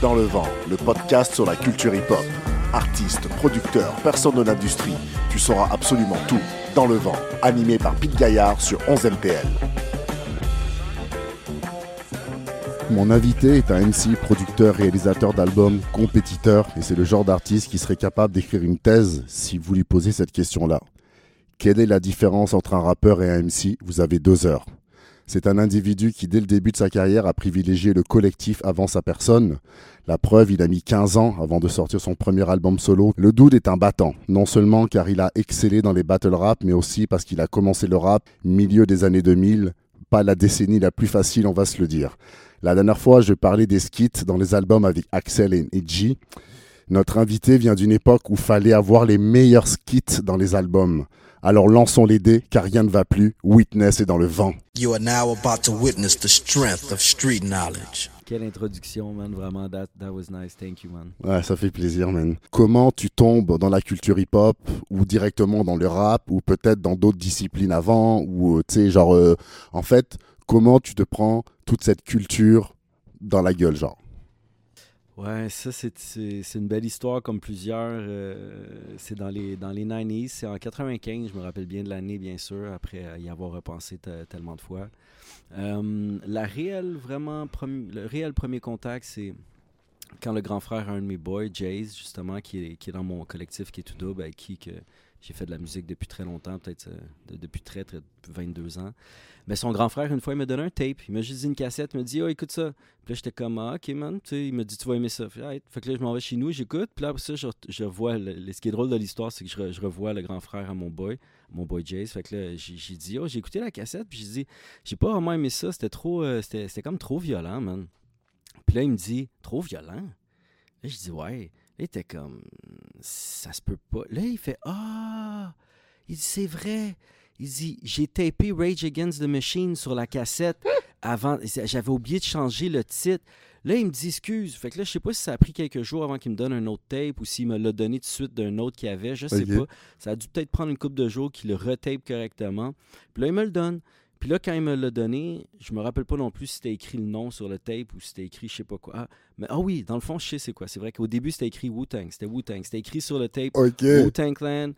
Dans le vent, le podcast sur la culture hip-hop. Artistes, producteurs, personnes de l'industrie, tu sauras absolument tout. Dans le vent, animé par Pete Gaillard sur 11 MPL. Mon invité est un MC, producteur, réalisateur d'albums, compétiteur, et c'est le genre d'artiste qui serait capable d'écrire une thèse si vous lui posez cette question-là. Quelle est la différence entre un rappeur et un MC Vous avez deux heures. C'est un individu qui, dès le début de sa carrière, a privilégié le collectif avant sa personne. La preuve, il a mis 15 ans avant de sortir son premier album solo. Le Dude est un battant, non seulement car il a excellé dans les battle rap, mais aussi parce qu'il a commencé le rap milieu des années 2000, pas la décennie la plus facile, on va se le dire. La dernière fois, je parlais des skits dans les albums avec Axel et Edgy. Notre invité vient d'une époque où fallait avoir les meilleurs skits dans les albums. Alors lançons les dés, car rien ne va plus. Witness est dans le vent. You are now about to witness the strength of street knowledge. Quelle introduction, man. Vraiment, that, that was nice. Thank you, man. Ouais, ça fait plaisir, man. Comment tu tombes dans la culture hip-hop, ou directement dans le rap, ou peut-être dans d'autres disciplines avant, ou, euh, tu sais, genre, euh, en fait, comment tu te prends toute cette culture dans la gueule, genre? Ouais, ça, c'est une belle histoire comme plusieurs. euh, c'est dans les, dans les 90s. C'est en 95, je me rappelle bien de l'année, bien sûr, après y avoir repensé te- tellement de fois. Euh, la vraiment, le réel premier contact, c'est quand le grand frère, un de mes boys, Jace, justement, qui est, qui est dans mon collectif qui est tout double, avec qui j'ai fait de la musique depuis très longtemps, peut-être euh, de- depuis très, très 22 ans. Mais son grand frère, une fois, il m'a donné un tape. Il m'a juste dit une cassette. Il m'a dit, oh, écoute ça. Puis là, j'étais comme, ah, ok, man. Tu il m'a dit, tu vas aimer ça. Fait, que là, je m'en vais chez nous, j'écoute. Puis là, ça, je, je revois. le- ce qui est drôle de l'histoire, c'est que je, je revois le grand frère à mon boy, mon boy Jace. Fait que là, j'ai dit, oh, j'ai écouté la cassette. Puis j'ai dit, j'ai pas vraiment aimé ça. C'était trop. euh, C'était c'était comme trop violent, man. Puis là, il me dit, trop violent? Là, je dis, ouais. Là, il était comme, ça se peut pas. Là, il fait, ah. Il dit, c'est vrai. Il dit, j'ai tapé Rage Against the Machine sur la cassette avant. J'avais oublié de changer le titre. Là, il me dit excuse. Fait que là, je sais pas si ça a pris quelques jours avant qu'il me donne un autre tape ou s'il me l'a donné tout de suite d'un autre qu'il avait. Je sais pas. Ça a dû peut-être prendre une couple de jours qu'il le retape correctement. Puis là, il me le donne. Puis là, quand il me l'a donné, je me rappelle pas non plus si c'était écrit le nom sur le tape ou si c'était écrit je sais pas quoi. Ah, mais, ah oui, dans le fond, je sais c'est quoi. C'est vrai qu'au début, c'était écrit Wu-Tang. C'était Wu-Tang. C'était écrit sur le tape Ok. Wu-Tang Clan,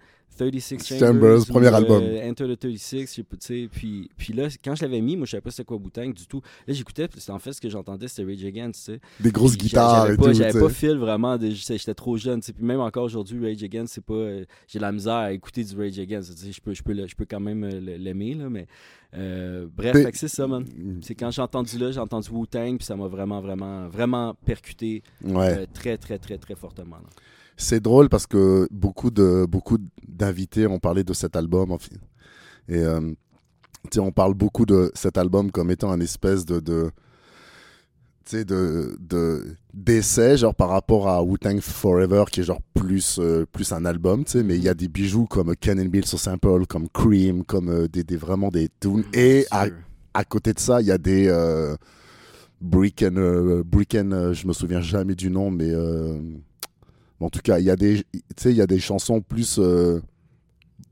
36 Chambers, Chambers, premier ou, euh, album. Enter the 36, je sais pas, tu sais, puis, puis là, quand je l'avais mis, moi, je savais pas c'était quoi Wu-Tang du tout. Là, j'écoutais, en fait ce que j'entendais, c'était Rage Against, tu sais. Des grosses Puis guitares j'avais et pas, tout. J'avais pas fil vraiment, j'étais trop jeune. Puis même encore aujourd'hui, Rage Against, c'est pas... euh, J'ai la misère à écouter du Rage Against. Je peux, je peux, le- je peux quand même euh, l'aimer, là, mais... euh, bref, c'est ça, man. C'est quand j'ai entendu là, j'ai entendu Wu-Tang, puis ça m'a vraiment, vraiment, vraiment percuté Ouais. très, très, très, très fortement, là. C'est drôle parce que beaucoup de beaucoup d'invités ont parlé de cet album en fait. Et euh, on parle beaucoup de cet album comme étant un espèce de, de tu sais, de de- d'essai genre par rapport à Wu-Tang Forever qui est genre plus euh, plus un album tu sais. Mais il y a des bijoux comme Ken Bill sur Sample comme Cream comme euh, des, des vraiment des tunes. Et à, à côté de ça il y a des euh, Brick and, Brick and, je me souviens jamais du nom, mais en tout cas, il y a des, tu sais, il y a des chansons plus euh,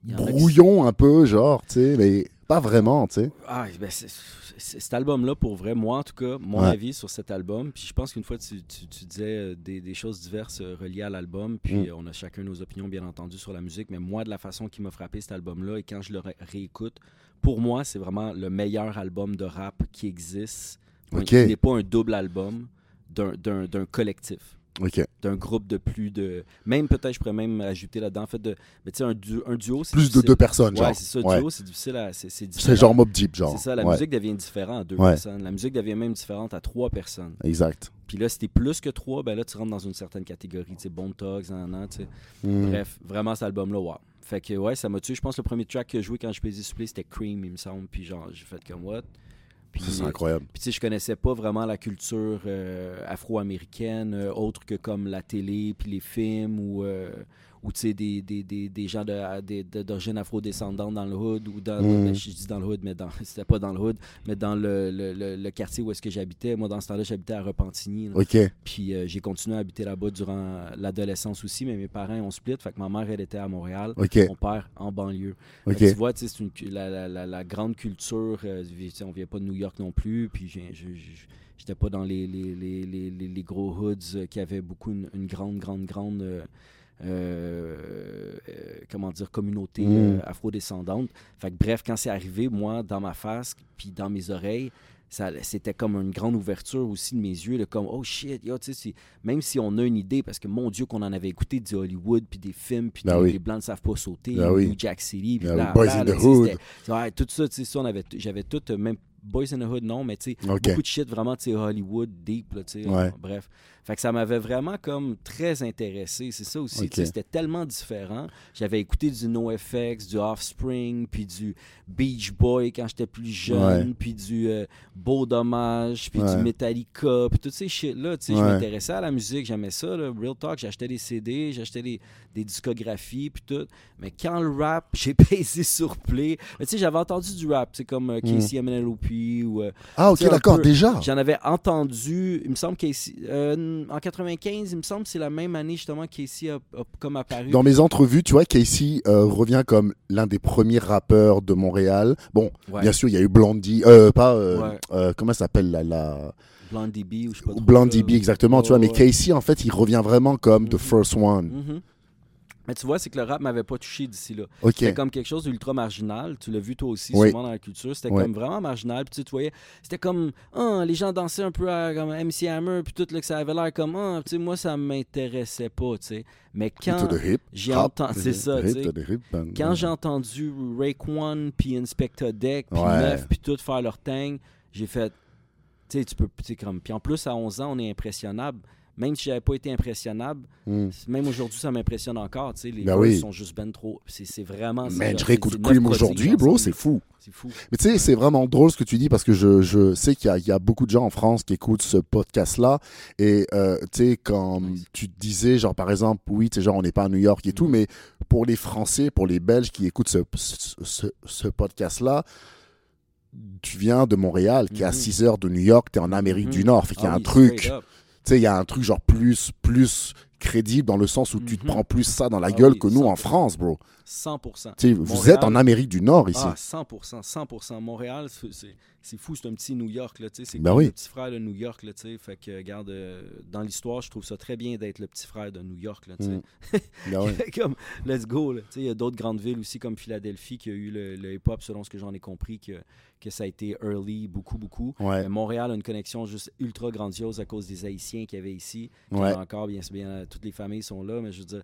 brouillon un peu, genre, tu sais, mais pas vraiment, tu sais. Ah, ben cet album-là, pour vrai, moi en tout cas, mon Ouais. avis sur cet album, puis je pense qu'une fois tu, tu- tu disais euh, des, des choses diverses euh, reliées à l'album, puis Mm. on a chacun nos opinions bien entendu sur la musique, mais moi de la façon qui m'a frappé cet album-là, et quand je le ré- réécoute, pour moi c'est vraiment le meilleur album de rap qui existe, Ok. qui n'est pas un double album d'un collectif D'un groupe de plus de même peut-être je pourrais même ajouter là-dedans en fait de mais tu sais un, du- un duo c'est Plus de deux personnes, ouais genre. c'est ça Ouais. duo c'est difficile à c'est genre Mob Deep, genre. C'est ça, la Ouais, musique devient différente à deux personnes. La musique devient même différente à trois personnes. Exact. Puis là, si t'es plus que trois, ben là, tu rentres dans une certaine catégorie. Tu sais, Bone Thugs, nan, nan, tu sais. Mm. Bref, vraiment, cet album-là, wow. Fait que, ouais, ça m'a tué. Je pense que le premier track que j'ai joué quand je faisais supplé, c'était Cream, il me semble. Puis genre, j'ai fait comme what? C'est incroyable. puis tu sais, je connaissais pas vraiment la culture euh, afro-américaine, euh, autre que comme la télé, puis les films ou, euh, ou tu sais, des, des, des, des gens de- d'origine afro-descendante dans le hood, ou dans, Mm. ben, je dis dans le hood, mais dans, c'était pas dans le hood, mais dans le, le, le- le quartier où est-ce que j'habitais. Moi, dans ce temps-là, j'habitais à Repentigny. Puis euh, j'ai continué à habiter là-bas durant l'adolescence aussi, mais mes parents ont split. Fait que ma mère, elle était à Montréal. Mon père en banlieue. Que Tu vois, tu sais, c'est une la, la- la- la grande culture. euh, on vient pas de New York non plus. Puis j'ai- j'étais pas dans les, les, les, les, les- gros hoods euh, qui avaient beaucoup une, une grande, grande, grande. euh, comment dire, communauté Mm. euh, afro-descendante. Fait que bref, quand c'est arrivé, moi, dans ma face, puis dans mes oreilles, ça, c'était comme une grande ouverture aussi de mes yeux, là, comme oh shit, yo, même si on a une idée, parce que mon Dieu, qu'on en avait écouté du Hollywood, puis des films, puis Ben oui. les Blancs ne savent pas sauter, Ben oui. Jack City, puis Ben oui, bla, Boys bla, in là, the Hood. ouais, tout ça, tu sais, ça, j'avais tout, euh, même Boys in the Hood, non, mais tu sais, beaucoup de shit vraiment, tu sais, Hollywood, deep, là, tu sais, Ouais. bref. Fait que ça m'avait vraiment comme très intéressé. C'est ça aussi. Ok. tu sais, C'était tellement différent. J'avais écouté du NoFX, du Offspring, puis du Beach Boy quand j'étais plus jeune, puis du euh, Beau Dommage, puis Ouais. du Metallica, puis toutes ces shit-là. tu sais, Je m'intéressais à la musique, j'aimais ça. là. Real Talk, j'achetais des CD, j'achetais des, des discographies, puis tout. Mais quand le rap, j'ai pesé sur play. Tu sais, j'avais entendu du rap, sais, comme euh, Casey MNLOP ou. euh, Ah, ok, d'accord, déjà. J'en avais entendu, il me semble Casey, euh, en 95, il me semble c'est la même année justement Casey a, a comme apparu. Dans mes entrevues, tu vois, Casey euh, revient comme l'un des premiers rappeurs de Montréal. Bon, Ouais. bien sûr, il y a eu Blondie, euh, pas, Ouais. comment ça s'appelle la, la... Blondie B ou je sais pas. Blondie. B, exactement, tu vois, mais. Casey, en fait, il revient vraiment comme the Mhm. first one. Mhm. Mais tu vois, c'est que le rap m'avait pas touché d'ici là. C'était comme quelque chose d'ultra marginal. Tu l'as vu toi aussi, Oui. souvent dans la culture. C'était comme vraiment marginal. Puis tu voyais, c'était comme, ah, les gens dansaient un peu à, comme MC Hammer, puis tout, là, que ça avait l'air comme, ah, tu sais, moi, ça m'intéressait pas, tu sais. Mais quand j'ai entendu, c'est ça, tu sais. Quand j'ai entendu Raekwon puis Inspector Deck puis Ouais. Neuf puis tout faire leur thing, j'ai fait tu sais tu peux tu comme puis en plus à 11 ans on est impressionnable. Même si j'avais pas été impressionnable, Hmm. même aujourd'hui ça m'impressionne encore, tu sais les Ben verses oui. sont juste ben trop c'est vraiment Man, je réécoute Cream aujourd'hui, bro, c'est fou. C'est fou. Mais tu sais, c'est vraiment drôle ce que tu dis parce que je, je sais qu'il y, y a beaucoup de gens en France qui écoutent ce podcast-là. Et euh, tu sais, quand Nice. tu disais, genre par exemple, oui, tu sais, genre on n'est pas à New York et tout, Mhm. mais pour les Français, pour les Belges qui écoutent ce, ce, ce- ce podcast-là, tu viens de Montréal, qui est à Mhm. 6 heures de New York, tu es en Amérique du Nord. Fait qu'il y a Ah un oui, truc. Tu sais, il y a un truc genre plus, plus crédible dans le sens où tu te Mhm. prends plus ça dans la Ah gueule oui, que nous en 100%. France, bro. 100%. Tu sais, vous Montréal- êtes en Amérique du Nord ici. Ah, 100%, 100%. Montréal, c'est- fou, c'est un petit New York, là, tu sais. C'est Ben oui. le petit frère de New York, là, tu sais. Fait que, regarde, euh, dans l'histoire, je trouve ça très bien d'être le petit frère de New York, là, tu sais. Mm. Ben ouais. comme, let's go, là. Tu sais, il y a d'autres grandes villes aussi, comme Philadelphie, qui a eu le, le hip-hop, selon ce que j'en ai compris, que, que ça a été early, beaucoup, beaucoup. Ouais. Mais Montréal a une connexion juste ultra grandiose à cause des Haïtiens qu'il y avait ici. Ouais. encore, bien, bien, toutes les familles sont là, mais je veux dire,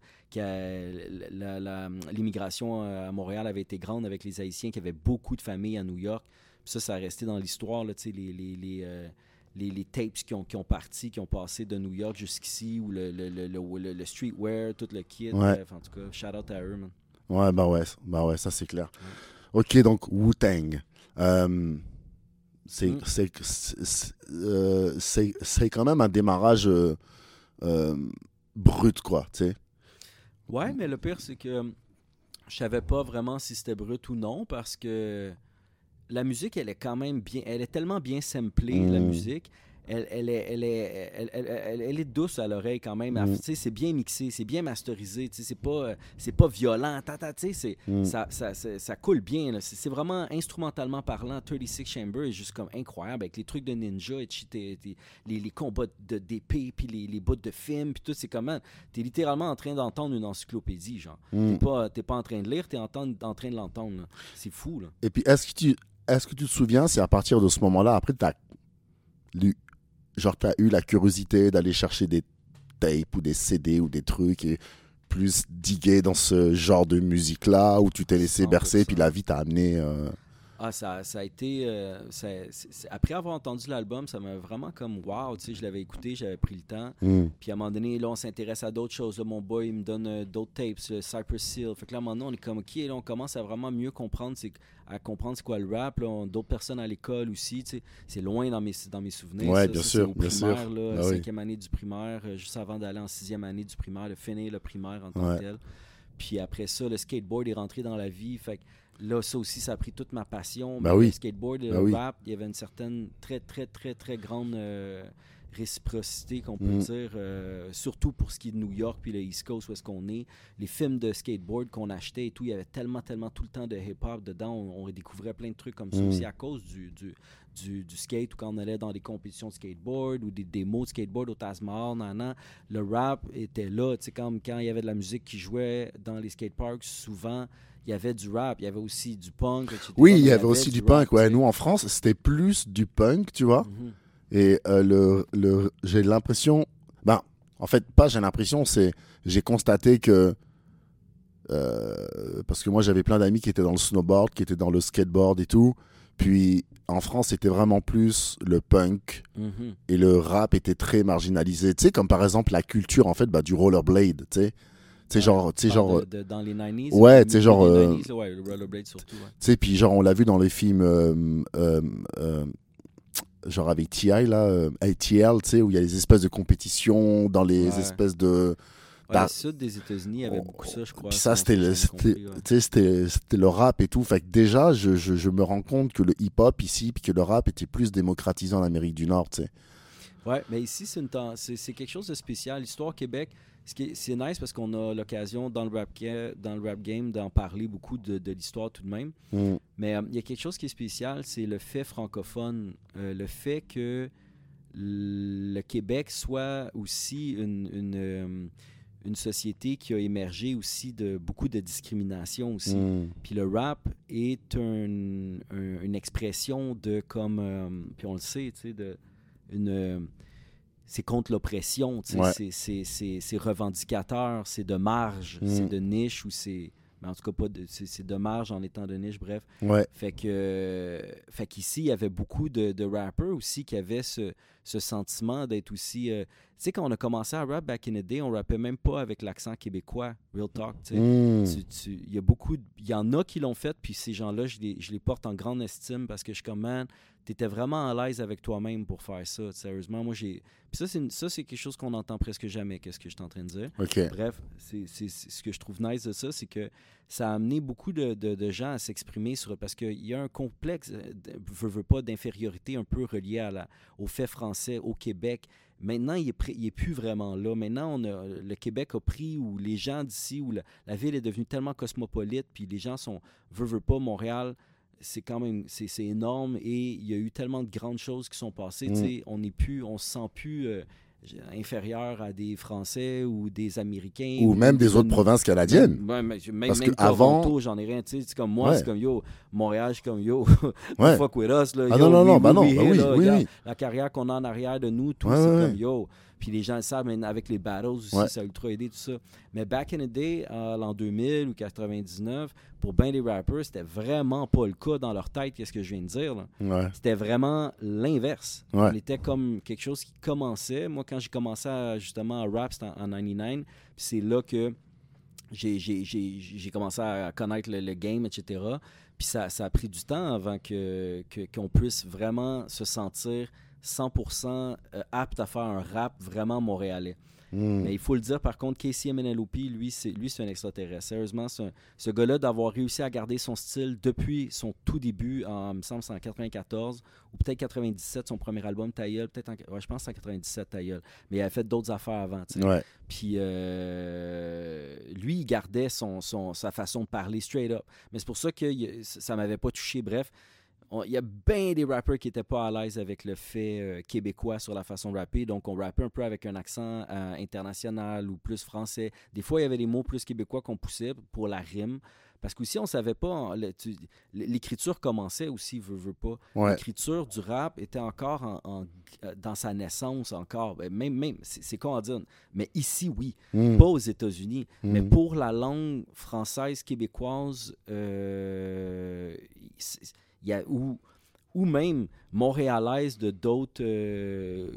la- l'immigration euh, à Montréal avait été grande avec les Haïtiens, qu'il y avait beaucoup de familles à New York. Puis ça, ça a resté dans l'histoire, les, les, les, euh, les, les tapes qui ont, qui ont parti, qui ont passé de New York jusqu'ici, ou le, le, le, le- le- le streetwear, tout le kit. Ouais. Bref, en tout cas, shout out à eux, man. Ouais, bah ouais, bah ouais, ça c'est clair. Ok, donc Wu-Tang. Euh, c'est Mm. c'est euh, quand même un démarrage brut, quoi, tu sais. Ouais, mais le pire, c'est que je savais pas vraiment si c'était brut ou non parce que la musique, elle est quand même bien. Elle est tellement bien samplée, la Mm. musique. Elle, elle, est, elle, est, elle, elle- elle- elle est douce à l'oreille quand même. Mm. Tu C'est bien mixé, c'est bien masterisé. tu C'est pas, euh, pas violent. tu Mm. ça, ça, ça, ça coule bien. C'est vraiment instrumentalement parlant. 36 Chamber est juste comme incroyable avec les trucs de ninja et les, les combats d'épée, puis les, les bouts de film, puis tout. C'est comment T'es littéralement en train d'entendre une encyclopédie, genre. Mm. T'es pas, pas en train de lire, t'es en, train- en train de l'entendre. C'est fou, là. Et puis, est-ce que tu est-ce que tu te souviens, c'est à partir de ce moment-là, après, t'as lu, genre, t'as eu la curiosité d'aller chercher des tapes ou des CD ou des trucs et plus diguer dans ce genre de musique-là où tu t'es laissé 100%. bercer puis la vie t'a amené. euh, Ah, ça, ça a été. euh, ça- après avoir entendu l'album, ça m'a vraiment comme wow, tu sais, je l'avais écouté, j'avais pris le temps. mm. Puis à un moment donné, là, on s'intéresse à d'autres choses. Là, mon boy, il me donne euh, d'autres tapes, Cypress Seal. Fait que là, à un moment donné, on est comme, OK, là, on commence à vraiment mieux comprendre, c'est, à comprendre c'est quoi le rap. D'autres personnes à l'école aussi, tu sais. C'est loin dans mes, dans mes souvenirs. Ouais, ça. bien Ça, sûr, au bien primaire, sûr. là, Ah oui. cinquième année du primaire, euh, juste avant d'aller en sixième année du primaire, de finir le primaire en tant Ouais. que tel. Puis après ça, le skateboard est rentré dans la vie. Fait que là, ça aussi, ça a pris toute ma passion. Mais oui. Le skateboard, le Bah oui. rap, il y avait une certaine très, très, très, très grande euh, réciprocité qu'on peut Mm. dire, euh, surtout pour ce qui est de New York puis le East Coast où est-ce qu'on est. Les films de skateboard qu'on achetait et tout, il y avait tellement, tellement tout le temps de hip-hop dedans. On, on découvrait plein de trucs comme ça Mm. aussi à cause du, du, du, du skate ou quand on allait dans des compétitions de skateboard ou des démos de skateboard au Taj Mahal, nan, nan, le rap était là. Tu sais, comme quand il y avait de la musique qui jouait dans les skateparks, souvent il y avait du rap, il y avait aussi du punk, etc. Oui, il y avait aussi du punk. rap, Ouais, nous en France, c'était plus du punk, tu vois. Mhm. Et euh, le, le, j'ai l'impression. Ben, en fait, pas j'ai l'impression, c'est. J'ai constaté que. euh, parce que moi, j'avais plein d'amis qui étaient dans le snowboard, qui étaient dans le skateboard et tout. Puis en France, c'était vraiment plus le punk Mhm. et le rap était très marginalisé. Tu sais, comme par exemple la culture en fait bah, du rollerblade, tu sais. Tu sais, genre, tu sais, genre, parles de- de- dans les 90s. Ouais, tu sais, genre, euh, 90s, ouais, le rollerblade surtout. ouais. Tu sais, puis genre, on l'a vu dans les films, euh, genre avec TI, là, euh, ATL, tu sais, où il y a les espèces de compétitions dans les Ouais. espèces de. Ouais, Bah, le sud des États-Unis avait beaucoup ça, je crois. Puis ça, c'était le, ouais. le rap et tout. Fait que déjà, je, je, je me rends compte que le hip-hop ici, puis que le rap était plus démocratisé en Amérique du Nord, tu sais. Ouais, mais ici, c'est, c'est, quelque chose de spécial. L'histoire Québec, ce qui est- c'est nice parce qu'on a l'occasion dans le rap, dans le rap game d'en parler beaucoup de, de l'histoire tout de même. Mm. Mais euh, il y a quelque chose qui est spécial, c'est le fait francophone, euh, le fait que le Québec soit aussi une, une, euh, une société qui a émergé aussi de beaucoup de discrimination aussi. Mm. Puis le rap est un- un- une expression de comme, puis on le sait, tu sais, de une, euh, c'est contre l'oppression, Ouais. c'est- revendicateur, c'est de marge, Mm. c'est de niche ou c'est, mais en tout cas pas de, c'est de marge en étant de niche, bref. Ouais. Fait que, fait qu'ici il y avait beaucoup de, de rappers aussi qui avaient ce, ce sentiment d'être aussi, euh, tu sais, quand on a commencé à rap back in the day, on rappait même pas avec l'accent québécois, real talk, tu. Mm. Tu- Il y a beaucoup, il y en a qui l'ont fait, puis ces gens-là, je les, je les porte en grande estime parce que je suis comme, man, t'étais vraiment à l'aise avec toi-même pour faire ça. Sérieusement, moi, j'ai. Puis ça, c'est une- ça, c'est quelque chose qu'on entend presque jamais, qu'est-ce que je suis en train de dire. Bref, c'est ce que je trouve nice de ça, c'est que ça a amené beaucoup de, de- de gens à s'exprimer sur parce qu'il y a un complexe, euh, de- veux, pas, d'infériorité un peu relié à la, au fait français au Québec. Maintenant, il est, pré- il est plus vraiment là. Maintenant, on a, le Québec a pris où les gens d'ici, où la, la ville est devenue tellement cosmopolite, puis les gens sont, veux, veux pas, Montréal, c'est quand même, c'est c'est énorme et il y a eu tellement de grandes choses qui sont passées. Mm. sais, On n'est plus, on se sent plus euh, inférieur à des Français ou des Américains. Ou même des autres provinces canadiennes. Mais- même, Parce même que avant- Toronto, j'en ai rien. C'est comme moi, Ouais. c'est comme yo. Montréal, c'est comme yo. Ouais. fuck with us. Là, Ah yo, non, non, we- non, we- bah non, bah oui, là, oui, regarde, oui. La carrière qu'on a en arrière de nous, tout, Ouais, c'est comme yo. Puis les gens le savent, mais avec les battles aussi, Ouais. ça a ultra aidé tout ça. Mais back in the day, euh, l'an 2000 ou 99, pour bien des rappers, c'était vraiment pas le cas dans leur tête, qu'est-ce que je viens de dire. Ouais. C'était vraiment l'inverse. Ouais. On était comme quelque chose qui commençait. Moi, quand j'ai commencé à, justement à rap, c'était en, en 99. Puis c'est là que j'ai- commencé à connaître le, le game, etc. Puis ça, ça a pris du temps avant que- qu'on puisse vraiment se sentir 100% euh, apte à faire un rap vraiment montréalais. Mm. Mais il faut le dire, par contre, Casey MNLOP, lui, c'est lui, c'est un extraterrestre. Sérieusement, un- ce gars-là, d'avoir réussi à garder son style depuis son tout début, en, il me semble, en 94, ou peut-être 97, son premier album, Tailleul, peut-être ouais, je pense en 97, Tailleul. Mais il avait fait d'autres affaires avant. Ouais. Puis euh, lui, il gardait son, son- sa façon de parler straight up. Mais c'est pour ça que ça m'avait pas touché. Bref, il y a bien des rappers qui n'étaient pas à l'aise avec le fait euh, québécois sur la façon de rapper. Donc, on rappait un peu avec un accent euh, international ou plus français. Des fois, il y avait des mots plus québécois qu'on poussait pour la rime. Parce qu'aussi, on savait pas. L'écriture commençait aussi, veut, veut pas. Ouais. L'écriture du rap était encore en- en- euh, dans sa naissance, encore. Ben, Même, même c'est à dire? Mais ici, oui. Mm. Pas aux États-Unis. Mais Mm. pour la langue française québécoise, euh, y a, ou, ou même montréalaise de d'autres euh,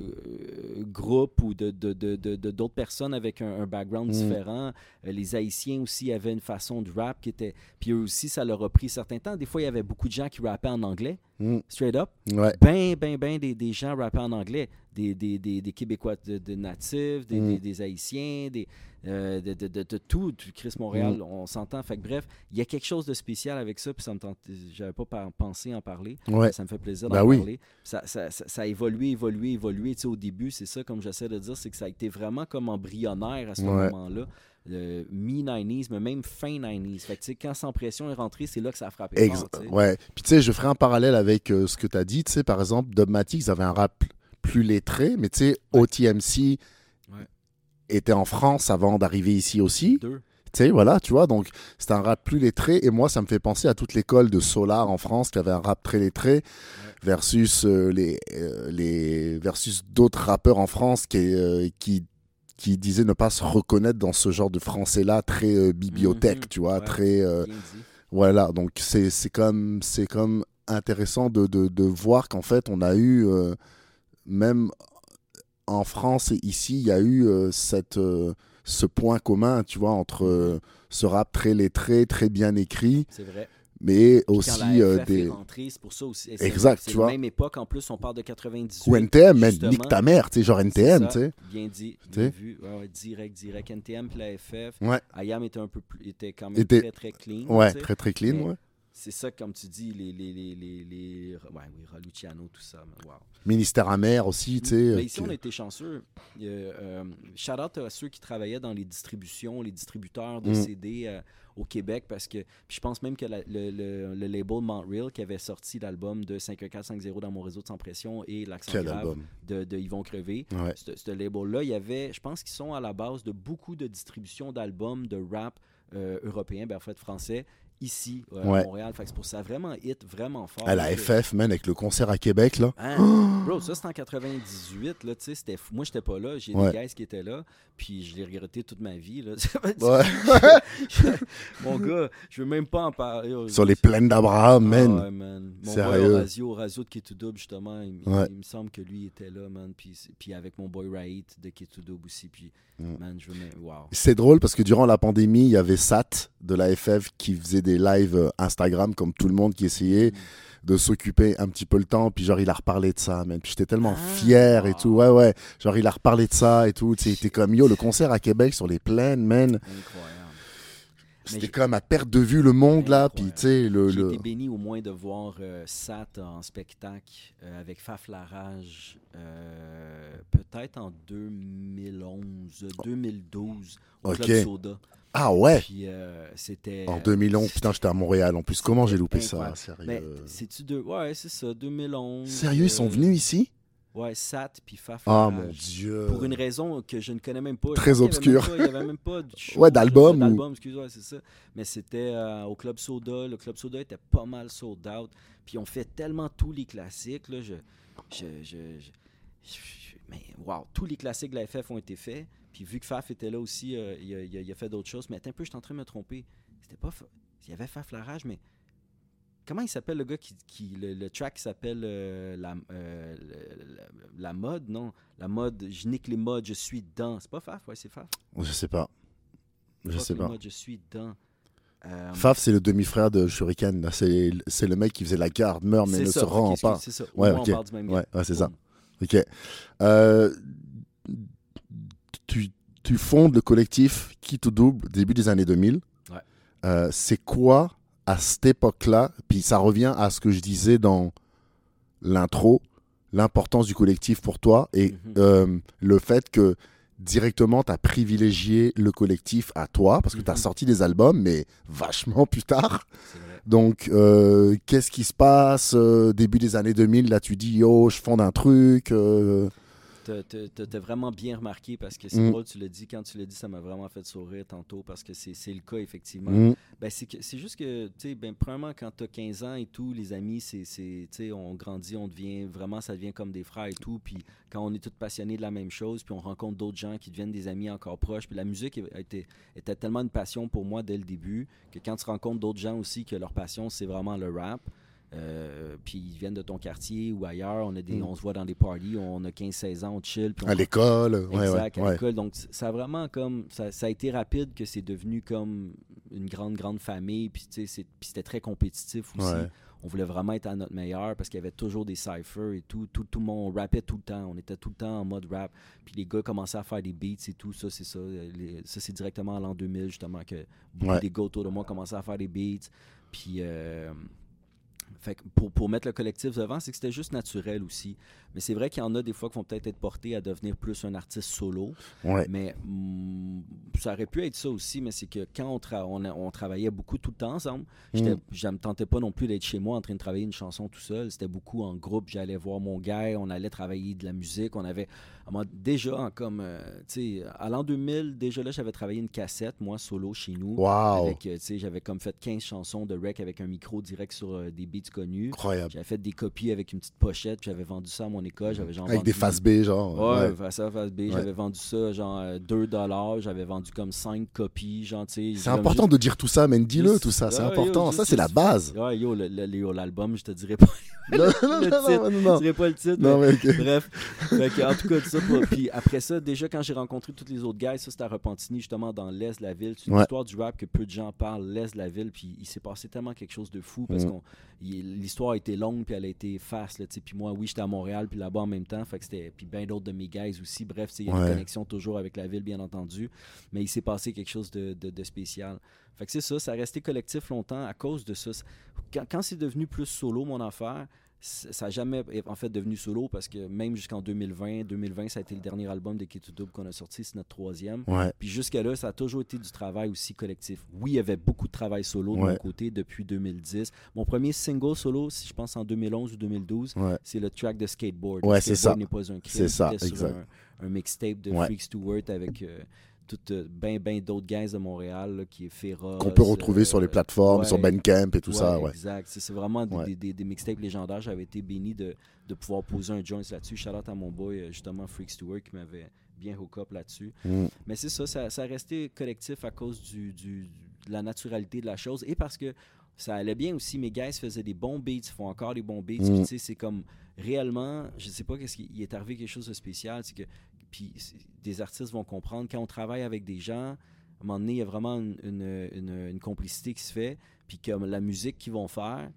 euh, groupes ou de, de, de, de- d'autres personnes avec un, un background Mm. différent. Euh, les Haïtiens aussi avaient une façon de rap qui était... Puis eux aussi, ça leur a pris certain temps. Des fois, il y avait beaucoup de gens qui rappaient en anglais, Mm. straight up Ouais. ben, ben, ben des, des gens rappaient en anglais. Des, des, des, Québécois de, natifs, des, Mm. des, des Haïtiens, des, euh, de, de- de- de tout, du Chris Montréal, on s'entend. Fait que bref, il y a quelque chose de spécial avec ça, puis ça me tente, j'avais pas pensé en parler. Ouais. Ça me fait plaisir Ben d'en oui. parler. Ça, ça- ça- ça a évolué, évolué, évolué. Tu sais, au début, c'est ça, comme j'essaie de dire, c'est que ça a été vraiment comme embryonnaire à ce Ouais. moment-là. Le mi-90s, mais même fin 90s. Fait que, tu sais, quand Sans Pression est rentré, c'est là que ça a frappé Ex- fort, ouais. Puis tu sais, je ferai un parallèle avec euh, ce que tu as dit. Tu sais, par exemple, Dogmatic, ils avaient un rap plus lettré, mais tu sais, OTMC Ouais. Était en France avant d'arriver ici aussi. Deux. Tu sais, voilà, tu vois, donc c'est un rap plus lettré. Et moi, ça me fait penser à toute l'école de Solar en France qui avait un rap très lettré versus euh, les, euh, les versus d'autres rappeurs en France qui, euh, qui qui disaient ne pas se reconnaître dans ce genre de français-là très bibliothèque, Mhm, tu vois, ouais. très voilà. Donc c'est c'est comme c'est comme intéressant de, de, de voir qu'en fait on a eu même en France et ici il y a eu euh, cette euh, ce point commun, tu vois, entre euh, ce rap très lettré, très bien écrit, C'est vrai. mais Puis quand aussi la euh, FF des est rentrée, c'est pour ça aussi. Exact, tu la vois. même époque, en plus, on parle de 98. ou NTM, justement. nique ta mère, tu sais, genre NTM, tu sais. Bien dit, bien vu. Ouais, ouais, direct, direct. NTM puis la FF. Ouais. IAM était un peu plus, était quand même Était- très, très clean. Ouais, tu sais. très très clean, Mais- ouais. C'est ça, comme tu dis, les. les, les, les, les- ouais, oui, Raluciano, tout ça. wow. Ministère amer aussi, tu sais. Mais euh, ici, on a été chanceux. Euh, euh, shout out à ceux qui travaillaient dans les distributions, les distributeurs de Mm. CD euh, au Québec, parce que je pense même que la- le, le- le label Montreal qui avait sorti l'album de 51450 dans mon réseau de Sans Pression et l'accent grave de, de Yvon Crevé. Ouais. Ce label-là, il y avait, je pense qu'ils sont à la base de beaucoup de distributions d'albums de rap euh, européen, ben en fait français, ici euh, Ouais. à Montréal. Fait que c'est pour ça vraiment hit, vraiment fort. À la FF, man, avec le concert à Québec, là. Hein? Bro, ça c'était en 98, là, tu sais. Moi, j'étais pas là, j'ai Ouais. des guys qui étaient là, puis je l'ai regretté toute ma vie, là. Ouais. Mon gars, je veux même pas en parler. Sur les plaines d'Abraham, Ah man. ouais, man. Mon Sérieux? boy Horazio, Horazio de justement, il, il- il me semble que lui était là, man, puis, puis avec mon boy Raït de Kitudub aussi, puis, Mm. man, je veux même... Wow. C'est drôle parce que durant la pandémie, il y avait Sat de la FF qui faisait des lives euh, Instagram comme tout le monde qui essayait de s'occuper un petit peu le temps. Puis genre, il a reparlé de ça, man. Puis j'étais tellement Ah, fier et tout. Ouais, ouais. Genre, il a reparlé de ça et tout. Tu sais, il était comme yo, le concert à Québec sur les plaines, man. Incroyable. C'était comme à perte de vue le monde là. Puis tu sais, le. J'ai le... été béni au moins de voir euh, Sat en spectacle euh, avec Faf Larage, euh, peut-être en 2011, 2012, au Ok. Club Soda. Ah ouais. Puis euh, c'était. En 2011, putain, j'étais à Montréal. En plus, comment j'ai loupé ça, incroyable. Mais sérieux. c'est-tu de. Ouais, c'est ça, 2011. Sérieux, ils sont euh, venus ici? Ouais, Sat puis Faf Ah mon dieu. Pour une raison que je ne connais même pas. Très avait obscure. même pas- Il n'y avait même pas show, Ouais, d'album ou- D'album, excuse-moi, c'est ça. Mais c'était euh, au Club Soda. Le Club Soda était pas mal sold out. Puis on fait tellement tous les classiques. Là, je, je, je, je- je- mais wow, tous les classiques de la FF ont été faits. Puis vu que Faf était là aussi, euh, il, a, il a- il a fait d'autres choses. Mais attends un peu, je suis en train de me tromper. C'était pas. Il y avait Faf Larage, mais. Comment il s'appelle le gars qui. qui- le, le track s'appelle euh, la, euh, la, la mode, non La mode, je nique les modes, je suis dedans. C'est pas Faf, ouais, c'est Faf. Je sais pas. Je sais pas. modes, je suis dedans. Euh, Faf, c'est le demi-frère de Shuriken. C'est le mec qui faisait la garde, meurt, mais ne ça, se rend pas. C'est ça. Au Ouais, moins, ok. on parle du même Ouais, ouais, c'est ça. Ok. Tu, tu fondes le collectif Qui tout double début des années 2000. Ouais. Euh, c'est quoi à cette époque-là Puis ça revient à ce que je disais dans l'intro, l'importance du collectif pour toi et Mhm. euh, le fait que directement tu as privilégié le collectif à toi parce que tu as Mhm. sorti des albums mais vachement plus tard. Donc, euh, qu'est-ce qui se passe euh, début des années 2000 Là, tu dis, yo, je fonde un truc. euh, T'as- t'as- t'as t'as vraiment bien remarqué parce que c'est Mm. drôle, tu l'as dit. Quand tu l'as dit, ça m'a vraiment fait sourire tantôt parce que c'est le cas, effectivement. mm, Ben, c'est juste que, tu sais, ben, premièrement, quand tu as 15 ans et tout, les amis, c'est, on grandit, on devient, vraiment, ça devient comme des frères et tout. Puis quand on est tous passionnés de la même chose, puis on rencontre d'autres gens qui deviennent des amis encore proches. Puis la musique était tellement une passion pour moi dès le début que quand tu rencontres d'autres gens aussi que leur passion, c'est vraiment le rap. Euh, puis ils viennent de ton quartier ou ailleurs, on, a des, Mm. on se voit dans des parties, on a 15-16 ans, on chill. Puis on à l'école. Exact, ouais, à ouais. l'école. Donc, ça a vraiment comme. Ça, ça a été rapide que c'est devenu comme une grande, grande famille. Puis c'était très compétitif aussi. On voulait vraiment être à notre meilleur parce qu'il y avait toujours des cyphers et tout. Tout, tout le monde, on rappait tout le temps. On était tout le temps en mode rap. Puis les gars commençaient à faire des beats et tout. Ça, c'est ça. Les- ça, c'est directement à l'an 2000, justement, que beaucoup des gars autour de moi commençaient à faire des beats. Puis. euh, fait que pour, pour mettre le collectif devant, c'est que c'était juste naturel aussi. Mais c'est vrai qu'il y en a des fois qui vont peut-être être portés à devenir plus un artiste solo. Ouais. Mais mm, ça aurait pu être ça aussi, mais c'est que quand on, tra- on, a- on travaillait beaucoup tout le temps ensemble, Mm. je me tentais pas non plus d'être chez moi en train de travailler une chanson tout seul. C'était beaucoup en groupe. J'allais voir mon gars, on allait travailler de la musique. On avait déjà en comme, euh, tu sais, à l'an 2000, déjà là, j'avais travaillé une cassette, moi, solo chez nous. Avec, euh, j'avais comme fait 15 chansons de rec avec un micro direct sur euh, des beats connus. Incroyable. J'avais fait des copies avec une petite pochette, puis j'avais vendu ça à mon école. J'avais genre Avec des faces B, genre. Ouais, ouais. face A, face B. J'avais vendu ça genre euh, 2 dollars. J'avais vendu comme 5 copies. Genre, tu sais, C'est important juste- de dire tout ça, mais dis-le, tout ça. C'est Ah, important. Ça, c'est la base. Ouais, yo, le- le- l'album, je te dirais pas Non, non, le titre. non, non, je dirais pas le titre. Non, mais-. Bref, en tout cas, tout ça. Puis après ça, déjà, quand j'ai rencontré tous les autres gars, ça c'était à Repentigny, justement, dans l'est de la ville. C'est une histoire du rap que peu de gens parlent, l'est de la ville. Puis il s'est passé tellement quelque chose de fou parce Mhm. qu'on l'histoire a été longue, puis elle a été fast. Puis moi, oui, j'étais à Montréal, puis là-bas en même temps. Fait que c'était, puis bien d'autres de mes guys aussi. Bref, il y a Ouais. une connexion toujours avec la ville, bien entendu. Mais il s'est passé quelque chose de, de- de spécial. Fait que c'est ça, ça a resté collectif longtemps à cause de ça. Quand, quand c'est devenu plus solo, mon affaire, ça n'a jamais en fait devenu solo parce que même jusqu'en 2020, 2020, ça a été le dernier album de K2 Dub qu'on a sorti, c'est notre troisième. Ouais. Puis jusqu'à là, ça a toujours été du travail aussi collectif. Oui, il y avait beaucoup de travail solo de Ouais. mon côté depuis 2010. Mon premier single solo, si je pense en 2011 ou 2012, Ouais. c'est le track de Skateboard. Ouais, c'est ça. n'est pas un. C'est ça, exact. Un, un mixtape de Ouais. Freak Stewart avec euh, tout ben ben d'autres guys de Montréal là, qui est féroce. Qu'on peut retrouver euh, sur les plateformes, ouais. sur Bandcamp et tout ça. Ouais. Exact. C'est vraiment des, Ouais. des, des- des mixtapes légendaires. J'avais été béni de, de pouvoir poser un joint là-dessus. Shout out à mon boy, euh, justement, Freak Stewart, qui m'avait bien hook up là-dessus. Mm. Mais c'est ça, ça, ça a resté collectif à cause du, du- de la naturalité de la chose et parce que ça allait bien aussi. Mes guys faisaient des bons beats, ils font encore des bons beats. Mm. Puis, tu sais, c'est comme réellement, je sais pas qu'est-ce qui il est arrivé quelque chose de spécial. C'est que puis des artistes vont comprendre quand on travaille avec des gens. À un moment donné, il y a vraiment une, une- une- une complicité qui se fait. Puis comme la musique qu'ils vont faire,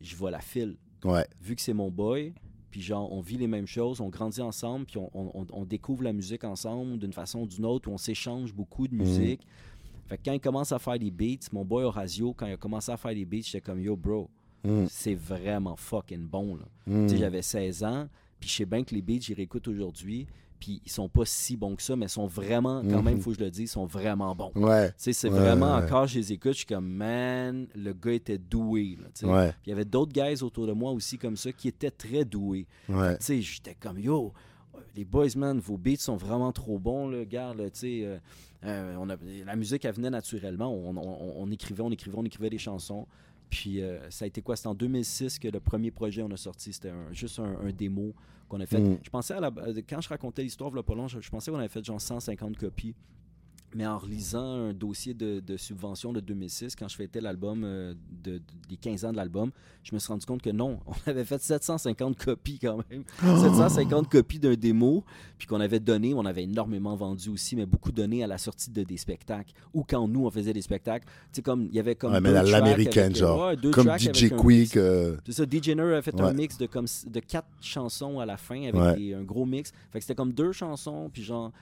je vois la file Ouais. vu que c'est mon boy, puis genre, on vit les mêmes choses, on grandit ensemble, puis on, on- on- on découvre la musique ensemble d'une façon ou d'une autre, où on s'échange beaucoup de musique. Fait que quand il commence à faire des beats, mon boy Horacio, quand il a commencé à faire des beats, j'étais comme Yo, bro, Mm. c'est vraiment fucking bon. Là. Sais, J'avais 16 ans, puis je sais bien que les beats, j'y réécoute aujourd'hui, puis ils sont pas si bons que ça, mais ils sont vraiment, quand même, Mhm. faut que je le dise, ils sont vraiment bons. Ouais. C'est Ouais, vraiment, ouais. encore, je les écoute, je suis comme, man, le gars était doué. Puis il y avait d'autres guys autour de moi aussi comme ça qui étaient très doués. J'étais comme yo, les boys, man, vos beats sont vraiment trop bons, là. Sais, euh, euh, on a- la musique, elle venait naturellement. On, on- on écrivait, on écrivait, on écrivait des chansons. Puis euh, ça a été quoi? C'était en 2006 que le premier projet on a sorti. C'était un- juste un, un démo qu'on a fait. Mm. Je pensais à la, euh, quand je racontais l'histoire, voilà pas long, je, je pensais qu'on avait fait genre 150 copies. Mais en relisant un dossier de, de subvention de 2006, quand je fêtais l'album, euh, de, de- des 15 ans de l'album, je me suis rendu compte que non, on avait fait 750 copies quand même. 750 copies d'un démo, puis qu'on avait donné, on avait énormément vendu aussi, mais beaucoup donné à la sortie de des spectacles. Ou quand nous, on faisait des spectacles, tu sais, comme, il y avait comme Ouais, mais l'américaine, euh, genre. ouais, Comme DJ Quick. euh, C'est ça, DJ Ner a fait un mix de comme de quatre chansons à la fin avec des- un gros mix. Fait que c'était comme deux chansons, puis genre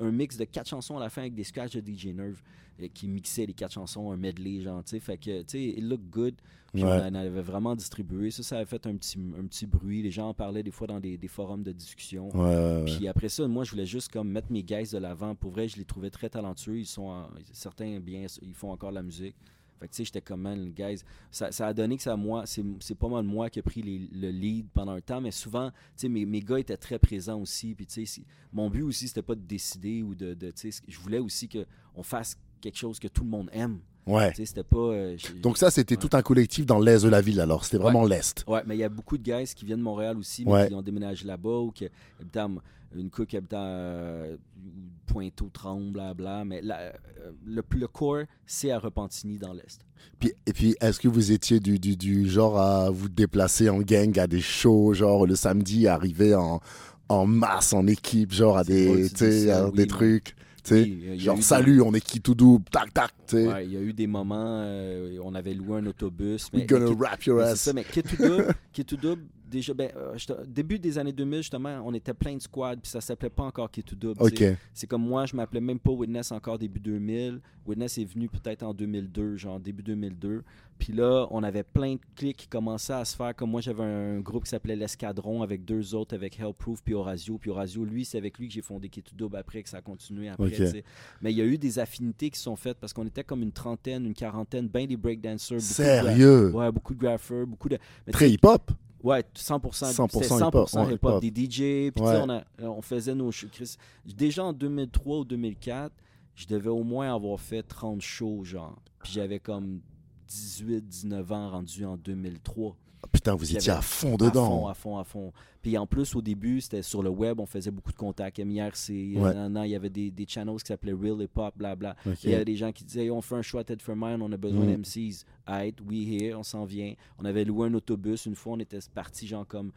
un mix de quatre chansons à la fin avec des scratchs de DJ Nerve euh, qui mixait les quatre chansons, un medley, genre, tu sais. Fait que, tu sais, it look good. Puis Ouais. on avait vraiment distribué. Ça, ça avait fait un petit, un petit bruit. Les gens en parlaient des fois dans des, des forums de discussion. Ouais. Puis après ça, moi, je voulais juste comme mettre mes guys de l'avant. Pour vrai, je les trouvais très talentueux. Ils sont en- certains bien, ils font encore la musique. Fait que tu sais, j'étais comme man, guys. Ça, ça a donné que ça moi, c'est pas mal moi qui a pris le lead pendant un temps, mais souvent, tu sais, mes, mes gars étaient très présents aussi. Puis tu sais, mon but aussi, c'était pas de décider ou de, de tu sais, je voulais aussi qu'on fasse quelque chose que tout le monde aime. Ouais. Tu sais, c'était pas. euh, Donc ça, c'était Ouais. tout un collectif dans l'est de la ville, alors. C'était vraiment l'est. Ouais, mais il y a beaucoup de guys qui viennent de Montréal aussi, mais qui ont déménagé là-bas ou qui habitent à- une couple qui habite à euh, Pointeau, Tremble, blabla. Mais la- euh, le, le core, c'est à Repentigny dans l'Est. Puis, et puis, est-ce que vous étiez du, du, du genre à vous déplacer en gang à des shows, genre le samedi, arriver en, en masse, en équipe, genre à des, ça, à oui, des trucs? Sais, Oui, il y a eu genre des- salut, on est qui tout double, tac tac, tu sais. Ouais, il y a eu des moments, euh, on avait loué un autobus. Mais, We gonna mais Kid- rap your mais ass. ça, mais Kid to Dub, Kid to Dub, déjà, ben, euh, début des années 2000, justement, on était plein de squads, puis ça s'appelait pas encore Kid to Dub. tu sais. Ok. C'est comme moi, je m'appelais même pas Witness encore début 2000. Witness est venu peut-être en 2002, genre début 2002. Puis là, on avait plein de clics qui commençaient à se faire. Comme moi, j'avais un groupe qui s'appelait l'Escadron avec deux autres, avec Hellproof puis Horazio. Puis Horazio, lui, c'est avec lui que j'ai fondé Kid to Dub après, que ça a continué après. Mais il y a eu des affinités qui sont faites parce qu'on était comme une trentaine, une quarantaine, ben des breakdancers. de Sérieux? Ouais, beaucoup de graffeurs, beaucoup de. mais Très hip-hop? Ouais, 100%, 100% c'était hip-hop, 100% ouais, hip-hop. hip-hop. Des DJ, puis Ouais. on, a- on faisait nos shows. Déjà en 2003 ou 2004, je devais au moins avoir fait 30 shows, genre. Puis j'avais comme 18, 19 ans rendu en 2003. Putain, vous étiez à fond À fond, dedans. à fond, à fond. Puis en plus, au début, c'était sur le web, on faisait beaucoup de contacts. MIRC, Ouais. il y avait des, des channels qui s'appelaient Real Hip Hop, blabla. Il y avait des gens qui disaient on fait un show à Ted Mine, on a besoin Mm. d'MCs. Alright, we here, on s'en vient. On avait loué un autobus. Une fois, on était parti genre comme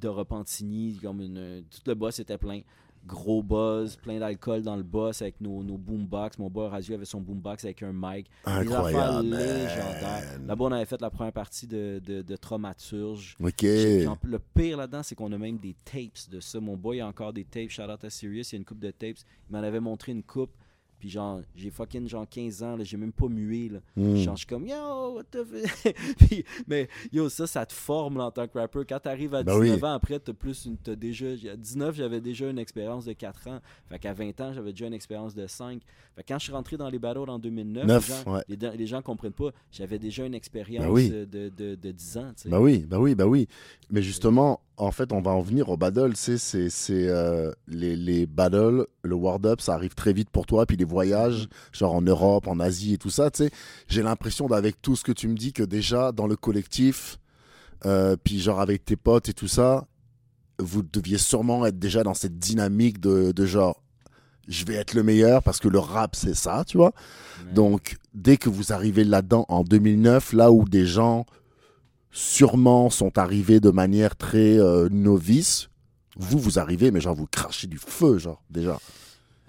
de Repentigny, comme une. Tout le boss était plein. Gros buzz, plein d'alcool dans le boss avec nos, nos boombox. Mon boy Radio avait son boombox avec un mic. Des Incroyable. légendaires. man. Là-bas, on avait fait la première partie de, de, de Traumaturge. Ok. Le pire là-dedans, c'est qu'on a même des tapes de ça. Mon boy a encore des tapes. Shout out à Sirius, il y a une coupe de tapes. Il m'en avait montré une coupe. Puis genre, j'ai fucking genre 15 ans, j'ai même pas mué. Là. Hmm. Genre, je suis comme, yo, what the f... Puis, mais yo, ça, ça te forme là, en tant que rapper. Quand t'arrives à Ben 19 oui. ans, après, t'as plus une. T'as déjà. À 19, j'avais déjà une expérience de 4 ans. Fait qu'à 20 ans, j'avais déjà une expérience de 5. Fait que quand je suis rentré dans les battles en 2009, Neuf, les, gens, ouais. les, les gens comprennent pas. J'avais déjà une expérience Ben oui. de, de, de 10 ans. Bah oui, bah oui, bah oui. Mais justement, en fait, on va en venir au battle. C'est, c'est, c'est euh, les, les battles, le word up, ça arrive très vite pour toi. Puis les voyages, genre en Europe, en Asie et tout ça, tu sais. J'ai l'impression d'avec tout ce que tu me dis que déjà dans le collectif, euh, puis genre avec tes potes et tout ça, vous deviez sûrement être déjà dans cette dynamique de, de genre, je vais être le meilleur parce que le rap c'est ça, tu vois. Ouais. Donc, dès que vous arrivez là-dedans en 2009, là où des gens sûrement sont arrivés de manière très euh, novice, vous, vous arrivez, mais genre, vous crachez du feu, genre, déjà.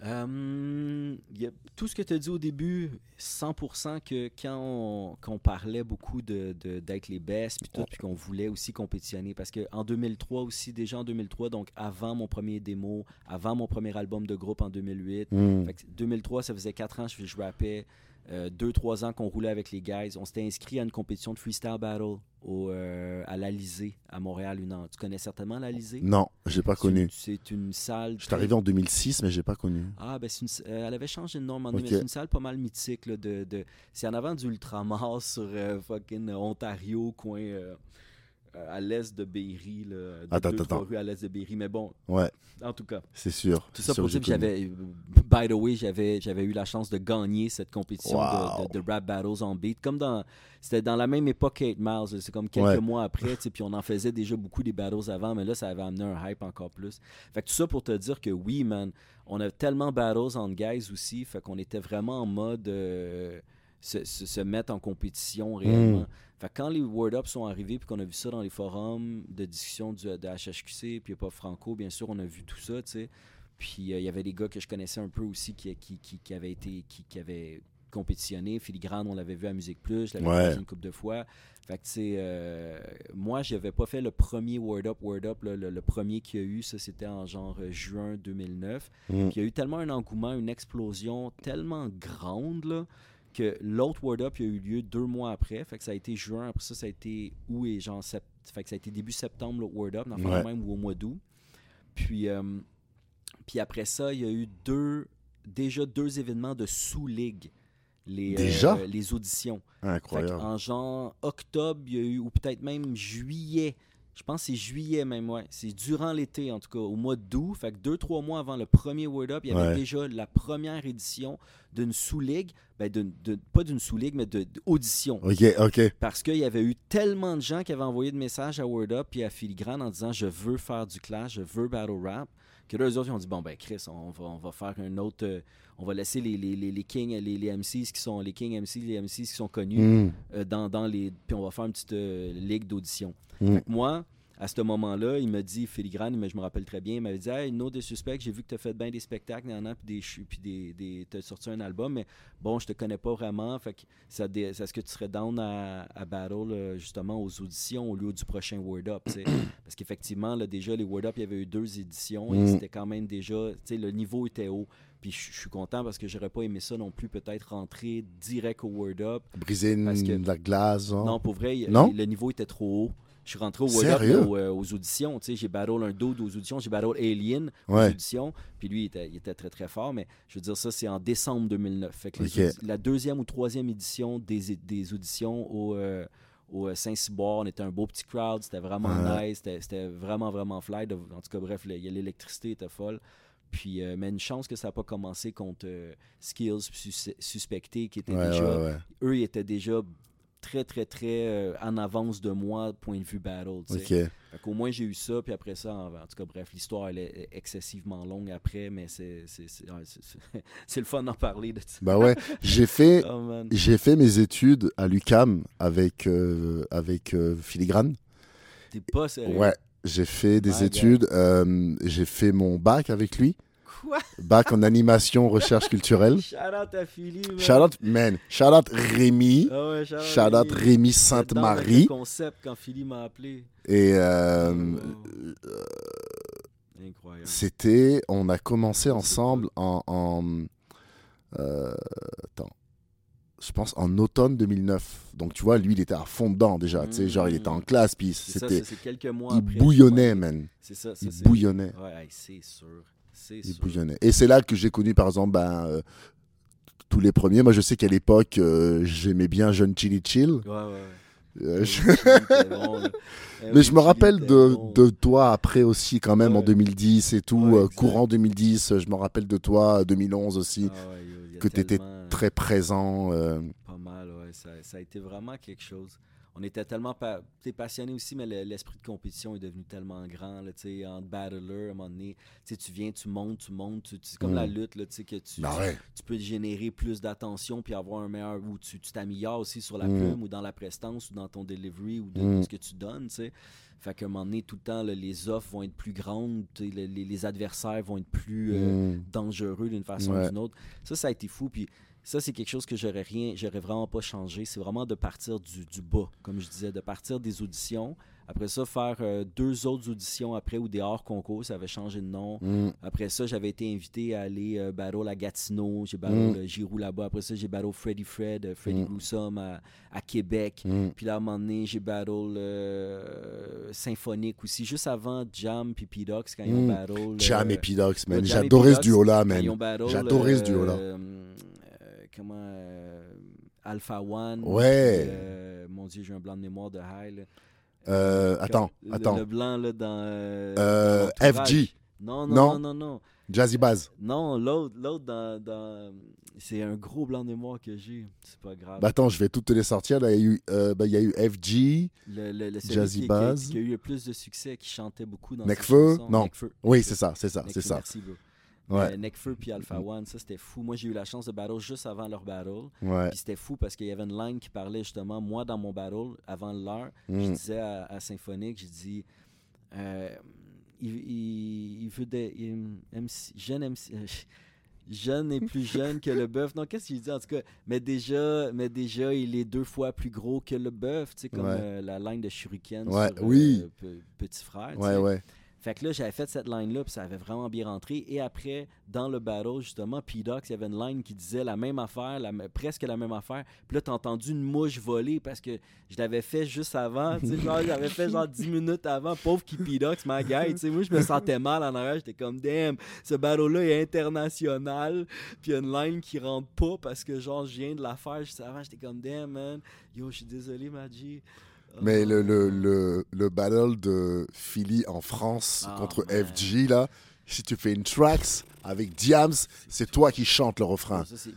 Euh, il y a tout ce que tu as dit au début, 100% que quand on, qu'on parlait beaucoup de, de- d'être les best, puis tout, puis qu'on voulait aussi compétitionner. Parce qu'en 2003 aussi, déjà en 2003, donc avant mon premier démo, avant mon premier album de groupe en 2008, Hmm. fait que 2003, ça faisait 4 ans que je, je rappais. 2-3 ans qu'on roulait avec les guys. On s'était inscrit à une compétition de freestyle battle au, euh, à l'Alizé, à Montréal. Une, an- tu connais certainement l'Alizé? Non, j'ai pas connu. C'est une salle. Je suis arrivé en 2006, mais j'ai pas connu. ah, ben, c'est une- euh, elle avait changé de nom, à un moment donné, Ok. mais c'est une salle pas mal mythique. Là, de, de- c'est en avant du Ultramar sur euh, fucking Ontario, coin euh, euh, à l'est de Berry. Là, de Attends, deux, trois attends. rues à l'est de Berry. Mais bon, Ouais, en tout cas, c'est sûr. tout ça pour dire que j'avais. By the way, j'avais, j'avais eu la chance de gagner cette compétition de- Wow. de, de rap battles en beat. Comme dans. C'était dans la même époque 8 Miles. C'est comme quelques Ouais. mois après. Puis on en faisait déjà beaucoup des battles avant, mais là, ça avait amené un hype encore plus. Fait que tout ça pour te dire que oui, man, on a tellement battles en guys aussi. Fait qu'on était vraiment en mode. euh, se, se- se mettre en compétition réellement. Mm. Fait que quand les Word Up sont arrivés, puis qu'on a vu ça dans les forums de discussion du, de HHQC, puis pas Franco, bien sûr, on a vu tout ça, tu sais. Puis euh, il y avait des gars que je connaissais un peu aussi qui, qui, qui, qui avaient été qui, qui avaient compétitionné. Filigrane, on l'avait vu à Musique Plus, je l'avais Ouais. vu une couple de fois. Fait que tu sais, euh, moi, j'avais pas fait le premier Word Up, Word Up, là, le, le premier qu'il y a eu, ça c'était en genre euh, juin 2009. Mm. Puis il y a eu tellement un engouement, une explosion tellement grande là, que l'autre Word Up il a eu lieu deux mois après. Fait que ça a été juin, après ça, ça a été août et genre sept- Fait que ça a été début septembre, l'autre Word Up, dans Ouais. même ou au mois d'août. Puis, euh, puis après ça, il y a eu deux, déjà deux événements de sous-ligue. Les, euh, les auditions. Incroyable. en genre octobre, il y a eu, ou peut-être même juillet. Je pense que c'est juillet même, ouais. C'est durant l'été, en tout cas, au mois d'août. Fait que deux, trois mois avant le premier Word Up, il y avait Ouais. déjà la première édition d'une sous-ligue. Ben, pas d'une sous-ligue, mais d'audition. Ok, ok. Parce qu'il y avait eu tellement de gens qui avaient envoyé de messages à Word Up et à Filigrane en disant Je veux faire du clash, je veux battle rap. Que là, eux autres, ils ont dit Bon, ben, Chris, on va, on va faire un autre. euh, on va laisser les, les, les, les Kings, les, les MCs qui sont les King MC, les MCs qui sont connus Mm. euh, dans, dans les. Puis on va faire une petite euh, ligue d'audition. Mm. Moi, à ce moment-là, il m'a dit, filigrane, mais je me rappelle très bien, il m'avait dit Hey, no disrespect, j'ai vu que tu as fait bien des spectacles, nan, nan, puis des, puis des, des, tu as sorti un album, mais bon, je te connais pas vraiment. Fait que ça, est-ce que tu serais down à, à battle euh, justement aux auditions au lieu du prochain Word Up? Parce qu'effectivement, là, déjà, les Word Up, il y avait eu deux éditions et Mm. c'était quand même déjà, tu sais, le niveau était haut. Puis je suis content parce que j'aurais pas aimé ça non plus, peut-être rentrer direct au Word Up. Briser une- que- de la glace. Non, pour vrai, Non? le niveau était trop haut. Je suis rentré au aux, euh, aux auditions. tu sais, J'ai battle un dude aux auditions, j'ai battle Alien aux auditions. Puis lui, il était, il était très très fort. Mais je veux dire, ça, c'est en décembre 2009. Fait que la deuxième ou troisième édition des, des auditions au, euh, au euh, Saint-Cyboire, on était un beau petit crowd. C'était vraiment Ouais. nice. C'était- C'était vraiment vraiment fly. En tout cas, bref, le- l'électricité était folle. Puis, euh, mais une chance que ça n'a pas commencé contre euh, Skills sus- Suspecté, qui était Ouais, déjà ouais, ouais. eux, ils étaient déjà très, très, très euh, en avance de moi, point de vue battle. tu sais. Ok. Fait qu'au moins, j'ai eu ça, puis après ça, en, en tout cas, bref, l'histoire, elle est excessivement longue après, mais c'est le fun d'en parler de ça. Bah ouais, j'ai fait, Oh, j'ai fait mes études à l'UCAM avec, euh, avec euh, Filigrane. T'es pas sérieux? Ouais, j'ai fait des My études. euh, j'ai fait mon bac avec lui. Quoi? Bac en animation, recherche culturelle. Shout out à man. Shout out, man. Shout out Rémi. Ah ouais, shout out Shout out Rémi. Rémi Sainte-Marie. concept quand Philly m'a appelé. Et euh, Oh. Incroyable. c'était, on a commencé ensemble en, en euh, attends, je pense en automne 2009. Donc tu vois, lui, il était à fond dedans déjà. Tu sais, genre il était en classe, puis c'était, quelques mois il après. bouillonnait, Ouais. man. C'est ça, ça Il c'est- bouillonnait. Ouais, c'est sûr. Il bouillonnait. Et c'est là que j'ai connu, par exemple, ben, euh, tous les premiers. Moi, je sais qu'à l'époque, euh, j'aimais bien Jeune Chili Chill. Ouais, ouais, ouais. Euh, je- bon. Eh Mais oui, je me rappelle de, bon. de toi après aussi, quand même, en Ouais. 2010 et tout. Euh, courant 2010, euh, je me rappelle de toi, 2011 aussi, Ah yo, que tu étais très présent. euh, Pas mal. Ça, ça a été vraiment quelque chose. On était tellement pa t'sais, passionnés aussi, mais le- l'esprit de compétition est devenu tellement grand. Là, entre battlers, à un moment donné, tu viens, tu montes, tu montes. C'est comme Mm. la lutte, là, t'sais, que tu, bah tu- ouais. tu peux générer plus d'attention puis avoir un meilleur. ou tu t'améliores aussi sur la Mm. plume ou dans la prestance ou dans ton delivery ou de, Mm. de ce que tu donnes. t'sais. Fait qu'à un moment donné, tout le temps, là, les offres vont être plus grandes, les, adversaires vont être plus. euh, Mm. dangereux d'une façon ou d'une autre. Ça, ça a été fou. Puis ça, c'est quelque chose que j'aurais rien, j'aurais vraiment pas changé. C'est vraiment de partir du, du bas, comme je disais, de partir des auditions. Après ça, faire euh, deux autres auditions après ou des hors concours, ça avait changé de nom. Mm. Après ça, j'avais été invité à aller euh, battle à Gatineau. J'ai battle Mm. Giroud là-bas. Après ça, j'ai battle Freddy Fred, euh, Freddy Mm. À, à Québec. Mm. Puis là, à un moment donné, j'ai battle euh, Symphonique aussi, juste avant Jam puis P-Dox quand ils ont Mm. battle. Jam et Pidox, man. J'adorais ce duo-là, man. J'adorais ce duo-là. Comment euh, Alpha One. Ouais. euh, mon Dieu, j'ai un blanc de mémoire de high. là. Euh, Quand- attends, le- attends. Le blanc là dans. FG. Non, non, Non. non, non. Jazzy Baz. Non, l'autre, l'autre dans, dans- C'est un gros blanc de mémoire que j'ai. C'est pas grave. Bah attends, je vais toutes te les sortir. Là, il y a eu, euh, bah, il y a eu FG. le, le, le Jazzy qui, qui- Baz. Qui, a eu le plus de succès, qui chantait beaucoup dans chansons. Non. Nekfeu. Oui, c'est ça, c'est ça, c'est ça. Merci, bro. Ouais. Euh, puis Alpha One, ça c'était fou. Moi j'ai eu la chance de battle juste avant leur battle. Ouais. Puis c'était fou parce qu'il y avait une ligne qui parlait justement, moi dans mon battle, avant l'heure, je Mm. disais à, à Symphonique, j'ai dit, euh, il, il- il veut des jeune MC, euh, jeune et plus jeune que le bœuf. Non, qu'est-ce qu'il dit? En tout cas? Mais déjà, mais déjà, il est deux fois plus gros que le bœuf, tu sais, comme Ouais. euh, la ligne de Shuriken Ouais, sur oui. euh, Pe- Petit Frère. ouais. Fait que là, j'avais fait cette line-là, puis ça avait vraiment bien rentré. Et après, dans le battle, justement, P-Dox, il y avait une line qui disait la même affaire, presque la même affaire. Puis là, t'as entendu une mouche voler parce que je l'avais fait juste avant. Tu sais, genre, j'avais fait genre 10 minutes avant. Pauvre qui P-Dox, ma gueule. Tu sais, moi, je me sentais mal en arrière. J'étais comme, damn, ce battle-là est international. Puis il y a une line qui rentre pas parce que, genre, je viens de la faire juste avant. J'étais comme, damn, man. Yo, je suis désolé, Maggi. Mais le, le, le, le battle de Philly en France Ah, contre man. FG, là, si tu fais une tracks avec Diams, c'est toi qui chantes le refrain. Ça, c'est-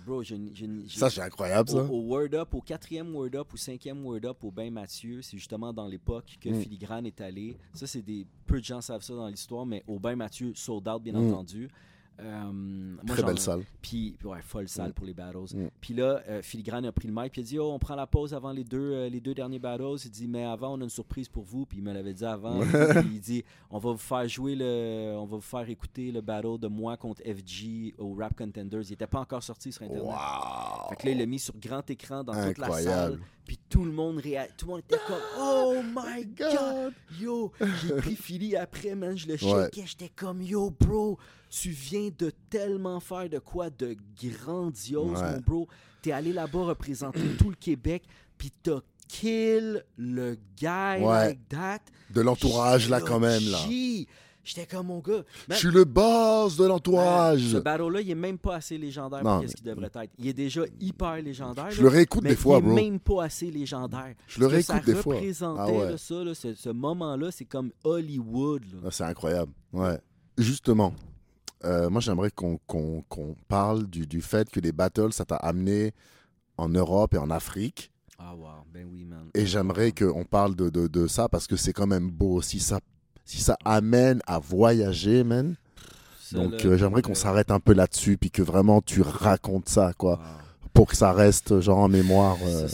Ça, incroyable, au, ça. au Word Up, au quatrième Word Up, au cinquième Word Up, au Bain Mathieu, c'est justement dans l'époque que Mm. Filigrane est allé. Ça, c'est des peu de gens savent ça dans l'histoire, mais au Bain Mathieu, sold out, bien Mm. entendu. Euh, moi, Très belle salle. Puis, ouais, folle salle Mm. pour les battles. Mm. Puis là, euh, Filigrane a pris le mic, puis il a dit Oh, on prend la pause avant les deux, euh, les deux derniers battles. Il dit Mais avant, on a une surprise pour vous. Puis il me l'avait dit avant. Puis il dit On va vous faire jouer le. On va vous faire écouter le battle de moi contre FG au Rap Contenders. Il était pas encore sorti sur Internet. Fait que là, il l'a mis sur grand écran dans toute la salle. Puis tout le monde réa... tout le monde était comme Oh my god! Yo! J'ai pris Philly après, man. Je le shakais. J'étais comme Yo, bro! Tu viens de tellement faire de quoi de grandiose, Ouais. mon bro. T'es allé là-bas représenter tout le Québec. Puis t'as kill le guy Ouais. like that. De l'entourage, là, quand même, là. J'étais comme mon gars. Je suis le boss de l'entourage. Ce battle-là, il est même pas assez légendaire Non, pour ce qu'il devrait être. Il est déjà hyper légendaire. Je là, le réécoute mais des fois, il est bro. même pas assez légendaire. Je le réécoute des fois. représentait, Ah ouais. là, ça, là, ce, ce moment-là, c'est comme Hollywood. Ah, C'est incroyable. Ouais. Justement, euh, moi j'aimerais qu'on qu'on- qu'on parle du, du fait que les battles, ça t'a amené en Europe et en Afrique. Ah, wow. Ben oui, man. Et j'aimerais qu'on parle de, de, de ça parce que c'est quand même beau. Si ça, si ça amène à voyager, man. Donc euh, j'aimerais qu'on s'arrête un peu là-dessus puis que vraiment tu racontes ça, quoi. wow. Pour que ça reste genre en mémoire. euh,